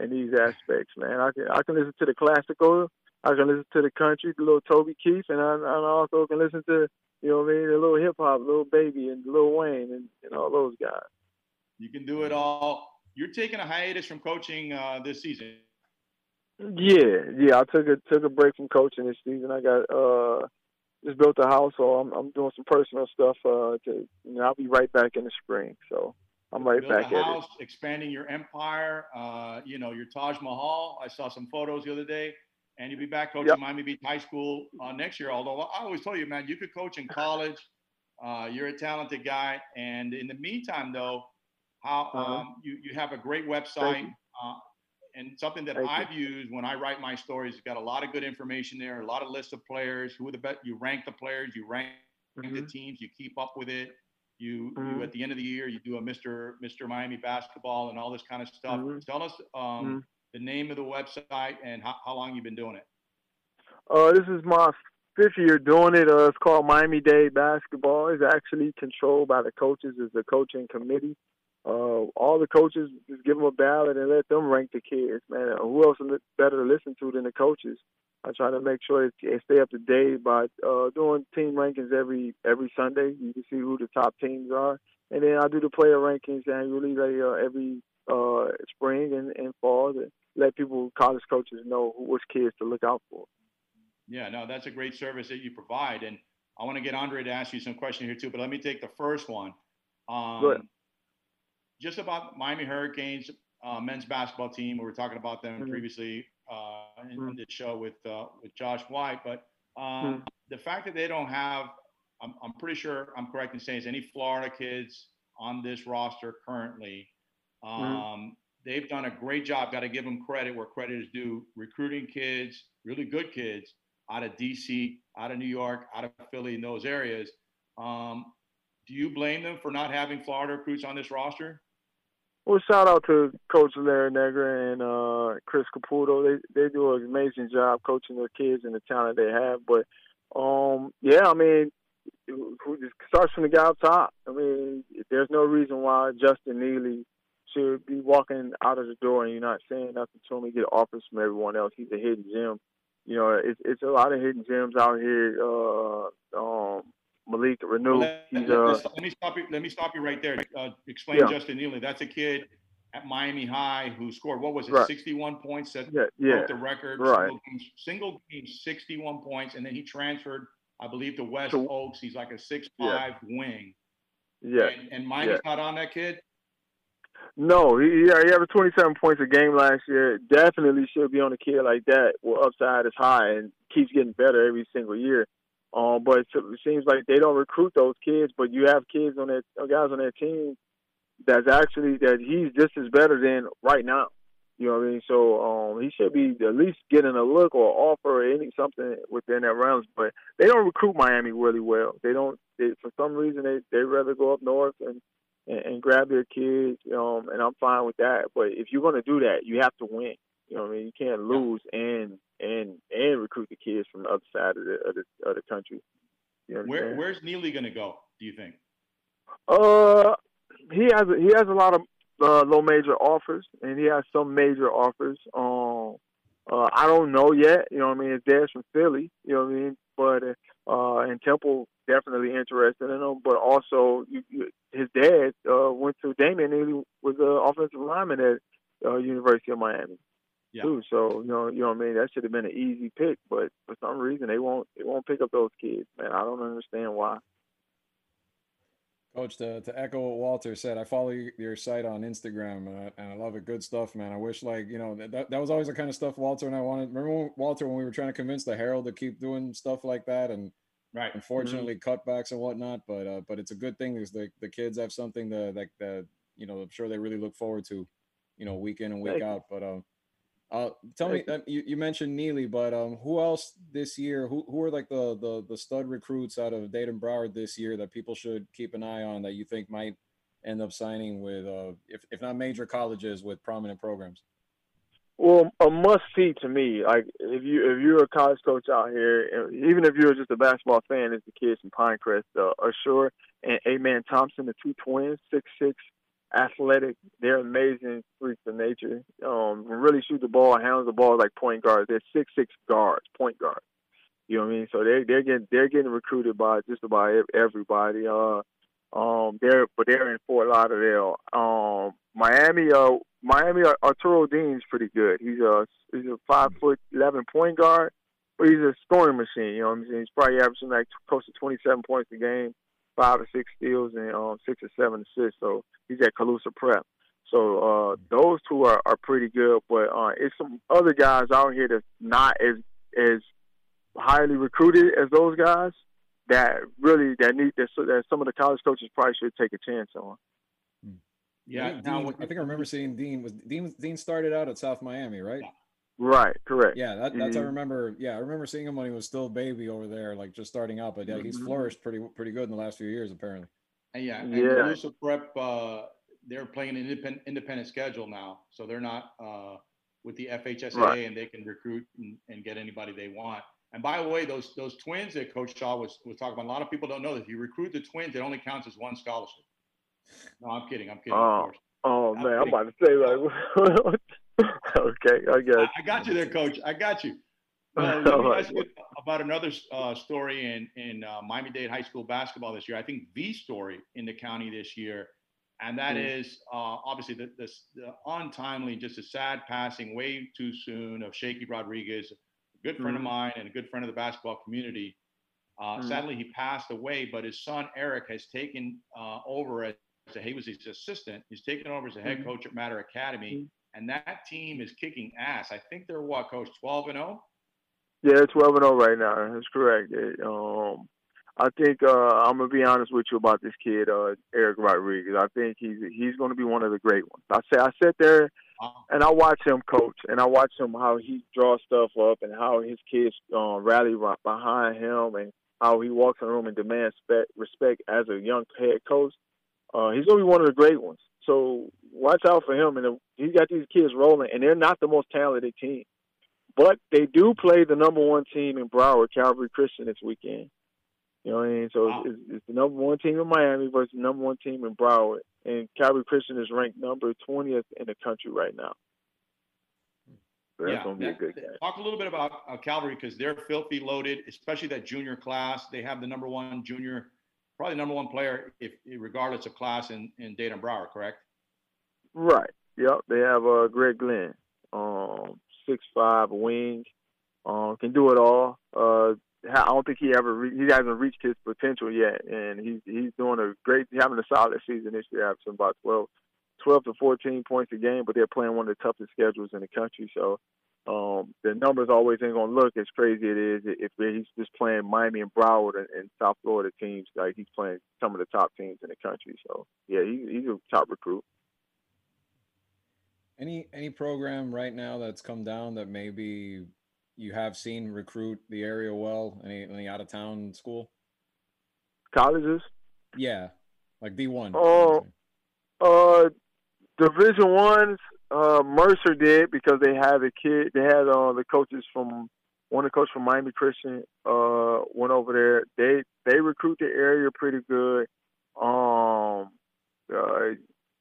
in these aspects, man. I can. I can listen to the classical I can listen to the country, the little Toby Keith, and I, and I also can listen to you know what I mean, A little hip hop, little baby, and Lil Wayne, and, and all those guys. You can do it all. You're taking a hiatus from coaching uh, this season. Yeah, yeah. I took a took a break from coaching this season. I got uh just built a house, so I'm I'm doing some personal stuff. Uh, to you know, I'll be right back in the spring. So I'm right Build back a at house, expanding your empire. Uh, you know, your Taj Mahal. I saw some photos the other day, and you'll be back coaching Yep. Miami Beach High School uh, next year. Although I always told you, man, you could coach in college. Uh, you're a talented guy, and in the meantime, though, how Uh-huh. um, you you have a great website. Uh, and something that Thank. I've used when I write my stories, it's got a lot of good information there, a lot of lists of players, who are the best. You rank the players, you rank the Mhm. teams, you keep up with it. You, Mhm. you at the end of the year, you do a Mr. Mr. Miami basketball and all this kind of stuff. Mhm. Tell us um, Mhm. The name of the website and how, how long you've been doing it. Uh, this is my fifth year doing it. Uh, it's called Miami Dade Basketball. It's actually controlled by the coaches. It's the coaching committee. Uh, all the coaches just give them a ballot and let them rank the kids, man. Who else is better to listen to than the coaches? I try to make sure they stay up to date by uh, doing team rankings every every Sunday. You can see who the top teams are, and then I do the player rankings annually, like, uh, every uh, spring and, and fall to let people, college coaches, know which kids to look out for. Yeah, no, that's a great service that you provide. And I want to get Andre to ask you some questions here too, but let me take the first one. Um. Just about Miami Hurricanes uh, men's basketball team. We were talking about them Mhm. previously uh, in, Mhm. the show with uh, with Josh White, but um, Mhm. the fact that they don't have, I'm, I'm pretty sure I'm correct in saying, is any Florida kids on this roster currently. Mm-hmm. Um, They've done a great job. Got to give them credit where credit is due. Recruiting kids, really good kids out of DC, out of New York, out of Philly, in those areas. Um, do you blame them for not having Florida recruits on this roster? Well, shout out to Coach Larrañaga and uh, Chris Caputo. They they do an amazing job coaching their kids and the talent they have. But um, yeah, I mean, it starts from the guy up top. I mean, there's no reason why Justin Neely should be walking out of the door and you're not saying nothing to him. He get offers from everyone else. He's a hidden gem. You know, it's it's a lot of hidden gems out here. Uh, um, Malik Reneau. Let, He's uh, let me stop you. Let me stop you right there. Uh, explain Yeah. Justin Neely. That's a kid at Miami High who scored what was it, Right. 61 points? That Yeah, yeah. broke the record. Right. Single game, single game, 61 points, and then he transferred, I believe, to West To- Oaks. He's like a six-five wing. yeah. And, and Miami's yeah. not on that kid. No, he he averaged 27 points a game last year. Definitely should be on a kid like that. Well, upside is high and keeps getting better every single year. Um, but it seems like they don't recruit those kids. But you have kids on that uh, guys on that team that's actually that he's just as better than right now. You know what I mean? So um, he should be at least getting a look or offer or any something within that realms. But they don't recruit Miami really well. They don't. They, for some reason, they they rather go up north and and, and grab their kids. Um, and I'm fine with that. But if you're gonna do that, you have to win. You know what I mean? You can't lose and and and recruit the kids from the other side of the of the, of the country. You know Where, where's Neely going to go? Do you think? Uh, he has a, he has a lot of uh, low major offers, and he has some major offers. Um, uh, I don't know yet. You know what I mean? His dad's from Philly. You know what I mean? But uh, and Temple definitely interested in him. But also, you, you, his dad uh, went to Damian he was an offensive lineman at uh, University of Miami. Yeah. Too. So you know, you know what I mean. That should have been an easy pick, but for some reason they won't. They won't pick up those kids, man. I don't understand why. Coach, to, to echo what Walter said, I follow your site on Instagram and I, and I love it. Good stuff, man. I wish, like, you know, that, that was always the kind of stuff Walter and I wanted. Remember, Walter, when we were trying to convince the Herald to keep doing stuff like that and right. unfortunately cutbacks and whatnot, but uh, but it's a good thing because the, the kids have something that, that, that, you know, I'm sure they really look forward to, you know, week in and week out. But um, uh, tell me, uh, you, you mentioned Neely, but um, who else this year? Who who are like the the the stud recruits out of Dayton Broward this year that people should keep an eye on that you think might end up signing with, uh, if if not major colleges, with prominent programs? Well, a must see to me. Like if you if you're a college coach out here, even if you're just a basketball fan, is the kids from Pinecrest, uh, Ausar and Amen Thompson, the two twins, six six athletic. They're amazing freaks of nature. Um, really shoot the ball, handle the ball like point guards. They're six six guards, point guards. You know what I mean? So they they're getting they're getting recruited by just about everybody. Uh, um, they're but they're in Fort Lauderdale. Um, Miami. Uh, Miami. uh, Arturo Dean's pretty good. He's a he's a five foot eleven point guard, but he's a scoring machine. You know what I'm saying? He's probably averaging like close to twenty seven points a game, five or six steals, and um, six or seven assists. So he's at Calusa Prep. So uh, those two are, are pretty good, but uh, it's some other guys out here that's not as as highly recruited as those guys that really that need that, that some of the college coaches probably should take a chance on. Yeah, think, Dean, I think I remember seeing Dean was Dean. Dean started out at South Miami, right? Right, correct. Yeah, that, that's I Mhm. remember. Yeah, I remember seeing him when he was still a baby over there, like just starting out. But yeah, he's Mhm. flourished pretty pretty good in the last few years, apparently. And yeah, and Yeah. Calusa Prep, uh, they're playing an independent independent schedule now, so they're not uh, with the FHSA, Right. and they can recruit and, and get anybody they want. And by the way, those those twins that Coach Shaw was was talking about, a lot of people don't know that if you recruit the twins, it only counts as one scholarship. No, I'm kidding. I'm kidding. of Oh, course. oh man, I'm about to say like, okay, I guess. I got you there, Coach. I got you. Well, let me ask you about another uh, story in in uh, Miami-Dade high school basketball this year. I think the story in the county this year, and that Mhm. is uh, obviously the, the, the untimely, just a sad passing way too soon of Shakey Rodriguez, a good friend of Mhm. mine and a good friend of the basketball community. Uh, Mhm. Sadly, he passed away, but his son Eric has taken uh, over as he was his assistant. He's taken over as a head Mhm. coach at Mater Academy, and that team is kicking ass. I think they're what, Coach, twelve and oh? zero. Yeah, twelve and zero right now. That's correct. It, um, I think uh, I'm gonna be honest with you about this kid, uh, Eric Rodriguez. I think he's he's gonna be one of the great ones. I say I sit there and I watch him coach, and I watch him how he draws stuff up, and how his kids uh, rally ri- behind him, and how he walks in the room and demands respect, respect as a young head coach. Uh, he's gonna be one of the great ones. So watch out for him. And he's got these kids rolling, and they're not the most talented team, but they do play the number one team in Broward, Calvary Christian, this weekend. You know what I mean? So it's, it's the number one team in Miami versus the number one team in Broward, and Calvary Christian is ranked number twentieth in the country right now. So that's gonna be a good game. Talk a little bit about uh, Calvary because they're filthy loaded, especially that junior class. They have the number one junior, probably number one player, if regardless of class in in Dayton Brower, correct? Right. Yep. They have uh, Greg Glenn, um, six five wing, um, can do it all. Uh, I don't think he ever re- he hasn't reached his potential yet, and he's he's doing a great, having a solid season this year, averaging about 12, 12 to fourteen points a game. But they're playing one of the toughest schedules in the country, so. Um, the numbers always ain't gonna look as crazy it is if he's just playing Miami and Broward and, and South Florida teams. Like he's playing some of the top teams in the country. So yeah, he, he's a top recruit. Any any program right now that's come down that maybe you have seen recruit the area well? Any any out of town school? Colleges. Yeah, like D one. Oh, uh, Division Ones. Uh, Mercer did because they had a kid. They had uh, the coaches from one of the coaches from Miami Christian. Uh, went over there. They they recruit the area pretty good. Um, uh,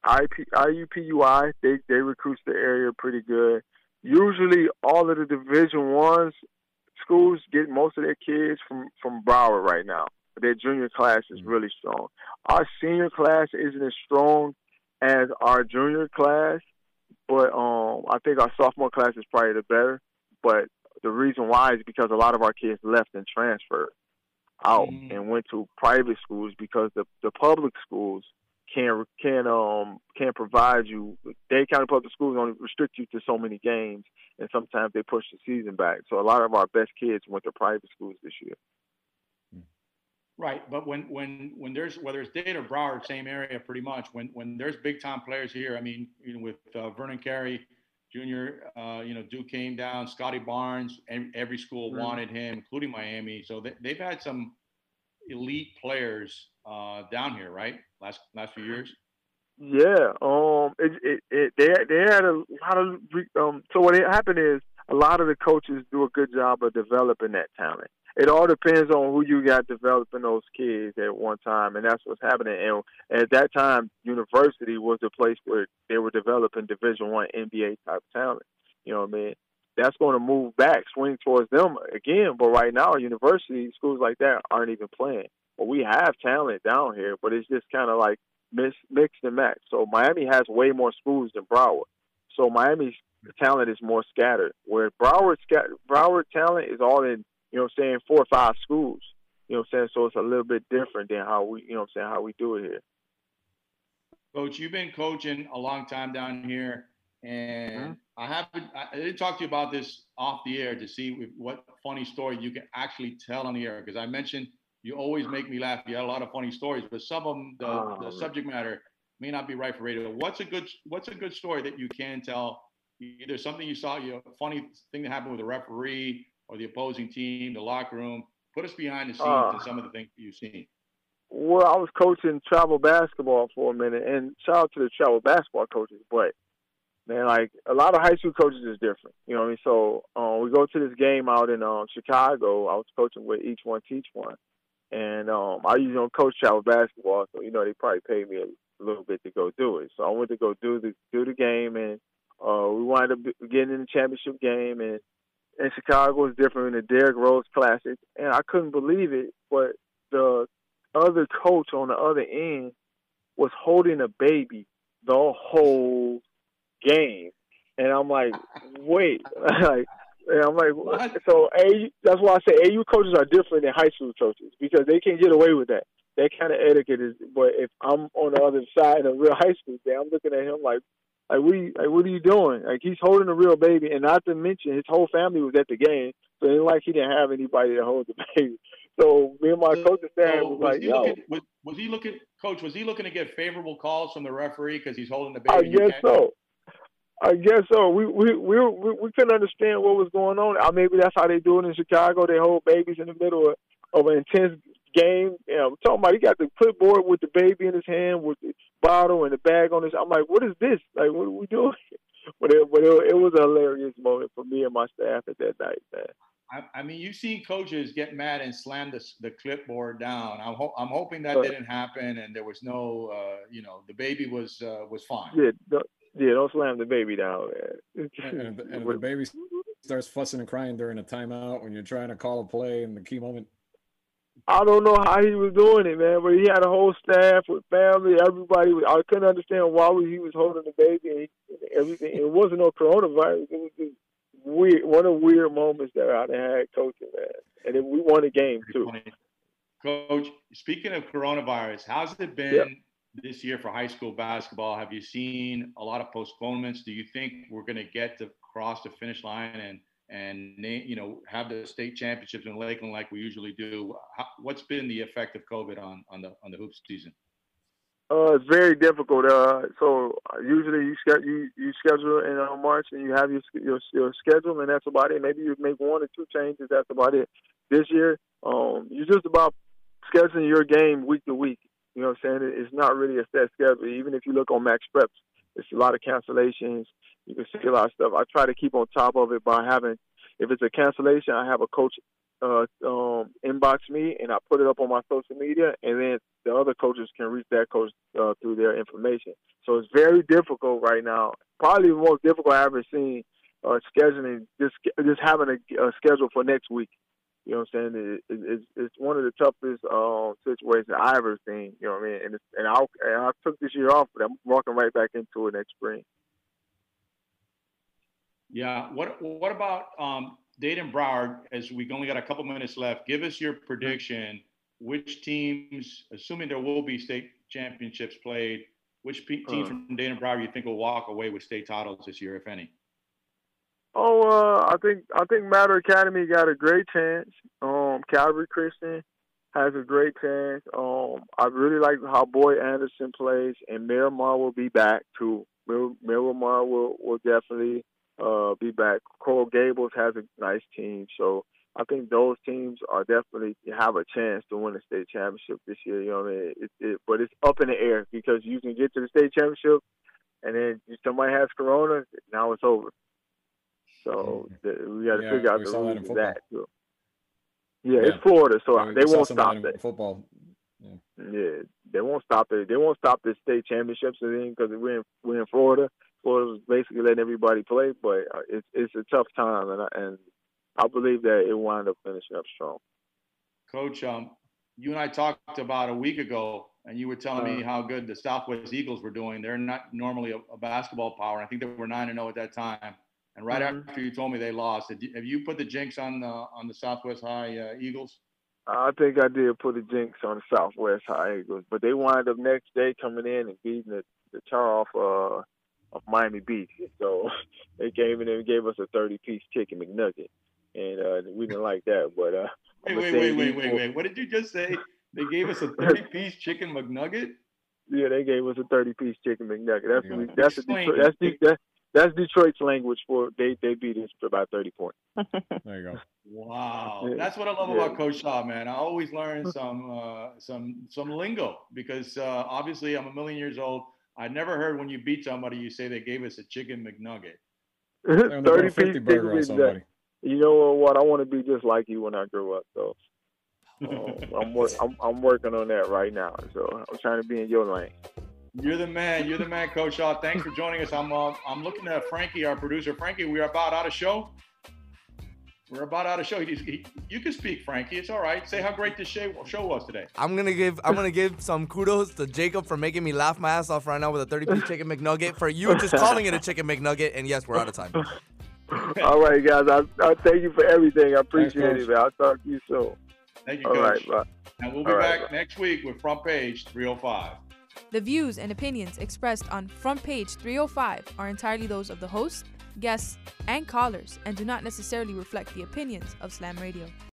IP, IUPUI. They they recruit the area pretty good. Usually, all of the Division Ones schools get most of their kids from from Broward right now. Their junior class is really strong. Our senior class isn't as strong as our junior class, but um, I think our sophomore class is probably the better. But the reason why is because a lot of our kids left and transferred out and went to private schools because the the public schools can can um can provide you. Dade County Public Schools only restrict you to so many games, and sometimes they push the season back. So a lot of our best kids went to private schools this year. Right, but when when when there's whether it's Dade or Broward, same area pretty much. When when there's big time players here, I mean, you know, with uh, Vernon Carey Jr., uh, you know, Duke came down, Scottie Barnes, and every school Mhm. wanted him, including Miami. So they, they've had some elite players uh, down here, right? Last last few years. Yeah, um, it, it, it they they had a lot of um. So what happened is a lot of the coaches do a good job of developing that talent, it all depends on who you got developing those kids at one time, and that's what's happening. And at that time, university was the place where they were developing Division One NBA type talent. You know what I mean? That's going to move back, swing towards them again. But right now, university schools like that aren't even playing. But we have talent down here, but it's just kind of like mix, mixed and matched. So Miami has way more schools than Broward. So Miami's talent is more scattered, where Broward Broward talent is all in you know what I'm saying, four or five schools. You know what I'm saying? So it's a little bit different than how we, you know what I'm saying, how we do it here. Coach, you've been coaching a long time down here, and Mm-hmm. I haven't. I didn't talk to you about this off the air to see if, what funny story you can actually tell on the air because I mentioned you always make me laugh. You have a lot of funny stories, but some of them, the, Oh, the subject matter may not be right for radio. What's a good What's a good story that you can tell? Either something you saw, you a funny thing that happened with a referee or the opposing team, the locker room. Put us behind the scenes Ah. and some of the things you've seen. Well, I was coaching travel basketball for a minute, and shout out to the travel basketball coaches. But man, like a lot of high school coaches is different. You know what I mean? So uh, we go to this game out in um, Chicago. I was coaching with each one teach one, and um, I usually don't coach travel basketball, so you know they probably paid me a little bit to go do it. So I went to go do the do the game, and uh, we wound up getting in the championship game, and and Chicago is different than the Derrick Rose Classic, and I couldn't believe it. But the other coach on the other end was holding a baby the whole game, and I'm like, wait, like, and I'm like, so AU, that's why I say AU coaches are different than high school coaches because they can't get away with that. That kind of etiquette is. But if I'm on the other side of real high school, day, I'm looking at him like. Like what, are you, like what are you doing? Like he's holding a real baby, and not to mention his whole family was at the game, so it ain't like he didn't have anybody to hold the baby. So me and my coaching staff So was was like, "Yo, looking? Was, was he looking, coach? Was he looking to get favorable calls from the referee because he's holding the baby? You guess so. I guess so. We we we we, couldn't understand what was going on. Maybe that's how they do it in Chicago. They hold babies in the middle of, of an intense game. You know, I'm talking about he got the clipboard with the baby in his hand with the bottle and the bag on his. I'm like, what is this? Like, what are we doing? But it, but it, it was a hilarious moment for me and my staff at that night, man. I, I mean, you've seen coaches get mad and slam the, the clipboard down. I'm, ho- I'm hoping that Right. didn't happen and there was no, uh, you know, the baby was uh, was fine. Yeah, don't, yeah, don't slam the baby down, man. And, and, if- and if the baby starts fussing and crying during a timeout when you're trying to call a play in the key moment. I don't know how he was doing it, man, but he had a whole staff with family. Everybody, I couldn't understand why he was holding the baby and he- everything. It wasn't no coronavirus. It was just weird. One of the weird moments that I had coaching, man. And then we won a game too. Coach, speaking of coronavirus, how's it been this year for high school basketball? Have you seen a lot of postponements? Do you think we're going to get to cross the finish line and and you know have the state championships in Lakeland like we usually do? How, what's been the effect of COVID on on the on the hoops season? Uh, it's very difficult. Uh, so usually you you, you schedule in uh, March and you have your, your your schedule and that's about it. Maybe you make one or two changes. That's about it. This year, um, you're just about scheduling your game week to week. You know what I'm saying? It's not really a set schedule. Even if you look on Max Preps, it's a lot of cancellations. You can see a lot of stuff. I try to keep on top of it by having, if it's a cancellation, I have a coach uh, um, inbox me and I put it up on my social media, and then the other coaches can reach that coach uh, through their information. So it's very difficult right now. Probably the most difficult I've ever seen uh, scheduling, just just having a, a schedule for next week. You know what I'm saying? It, it, it's, it's one of the toughest um, situations I've ever seen. You know what I mean? And, it's, and, I, and I took this year off, but I'm walking right back into it next spring. Yeah. What What about um, Dayton Broward? As we only got a couple minutes left, give us your prediction. Which teams, assuming there will be state championships played, which pe- teams Uh. from Dayton Broward you think will walk away with state titles this year, if any? Oh, uh, I think I think Mater Academy got a great chance. Um, Calvary Christian has a great chance. Um, I really like how Boyd Anderson plays, and Miramar will be back too. Mir- Miramar will will definitely uh, be back. Coral Gables has a nice team, so I think those teams are definitely have a chance to win the state championship this year. You know what I mean? It, it, but it's up in the air because you can get to the state championship, and then somebody has corona, now it's over. So the, we got to Yeah, figure out the rules of that too. Yeah, it's Florida, so Yeah, they won't stop that it. Football. Yeah, they won't stop it. They won't stop the state championships because we're in we're in Florida. Florida's basically letting everybody play, but uh, it's it's a tough time, and I, and I believe that it wound up finishing up strong. Coach, um, you and I talked about a week ago, and you were telling me Uh. how good the Southwest Eagles were doing. They're not normally a, a basketball power. I think they were nine and zero at that time. And right Mhm. after you told me they lost, you, have you put the jinx on the on the Southwest High uh, Eagles? I think I did put a jinx on the Southwest High Eagles, but they wind up next day coming in and beating the, the tar off uh, of Miami Beach. So they came in and gave us a thirty piece chicken McNugget, and uh, we didn't like that. But uh, Wait, I'ma wait, wait, wait, wait, wait. What did you just say? They gave us a 30 piece chicken McNugget? Yeah, they gave us a thirty piece chicken McNugget. That's Yeah. that's a Detroit, that's De- that, that's Detroit's language for they they beat us by thirty points. There you go. Wow, Yeah. that's what I love Yeah. about Coach Shaw, man. I always learn some uh, some some lingo because uh, obviously I'm a million years old. I never heard when you beat somebody, you say they gave us a chicken McNugget. they're going thirty 50 piece burger on somebody. McNugget. You know what? I want to be just like you when I grow up. So uh, I'm, wor- I'm I'm working on that right now. So I'm trying to be in your lane. You're the man. You're the man, Coach Shaw. Thanks for joining us. I'm uh, I'm looking at Frankie, our producer. Frankie, we're about out of show. We're about out of show. He, he, you can speak, Frankie. It's all right. Say how great this show, show was today. I'm gonna give I'm gonna give some kudos to Jacob for making me laugh my ass off right now with a 30 piece chicken McNugget. For you just calling it a chicken McNugget, and yes, we're out of time. All right, guys. I, I thank you for everything. I appreciate Coach. it, man. I'll talk to you soon. Thank you, All Coach. right, bye. And we'll be All right, back next week with Front Page 305. The views and opinions expressed on Front Page 305 are entirely those of the host, guests, and callers and do not necessarily reflect the opinions of Slam Radio.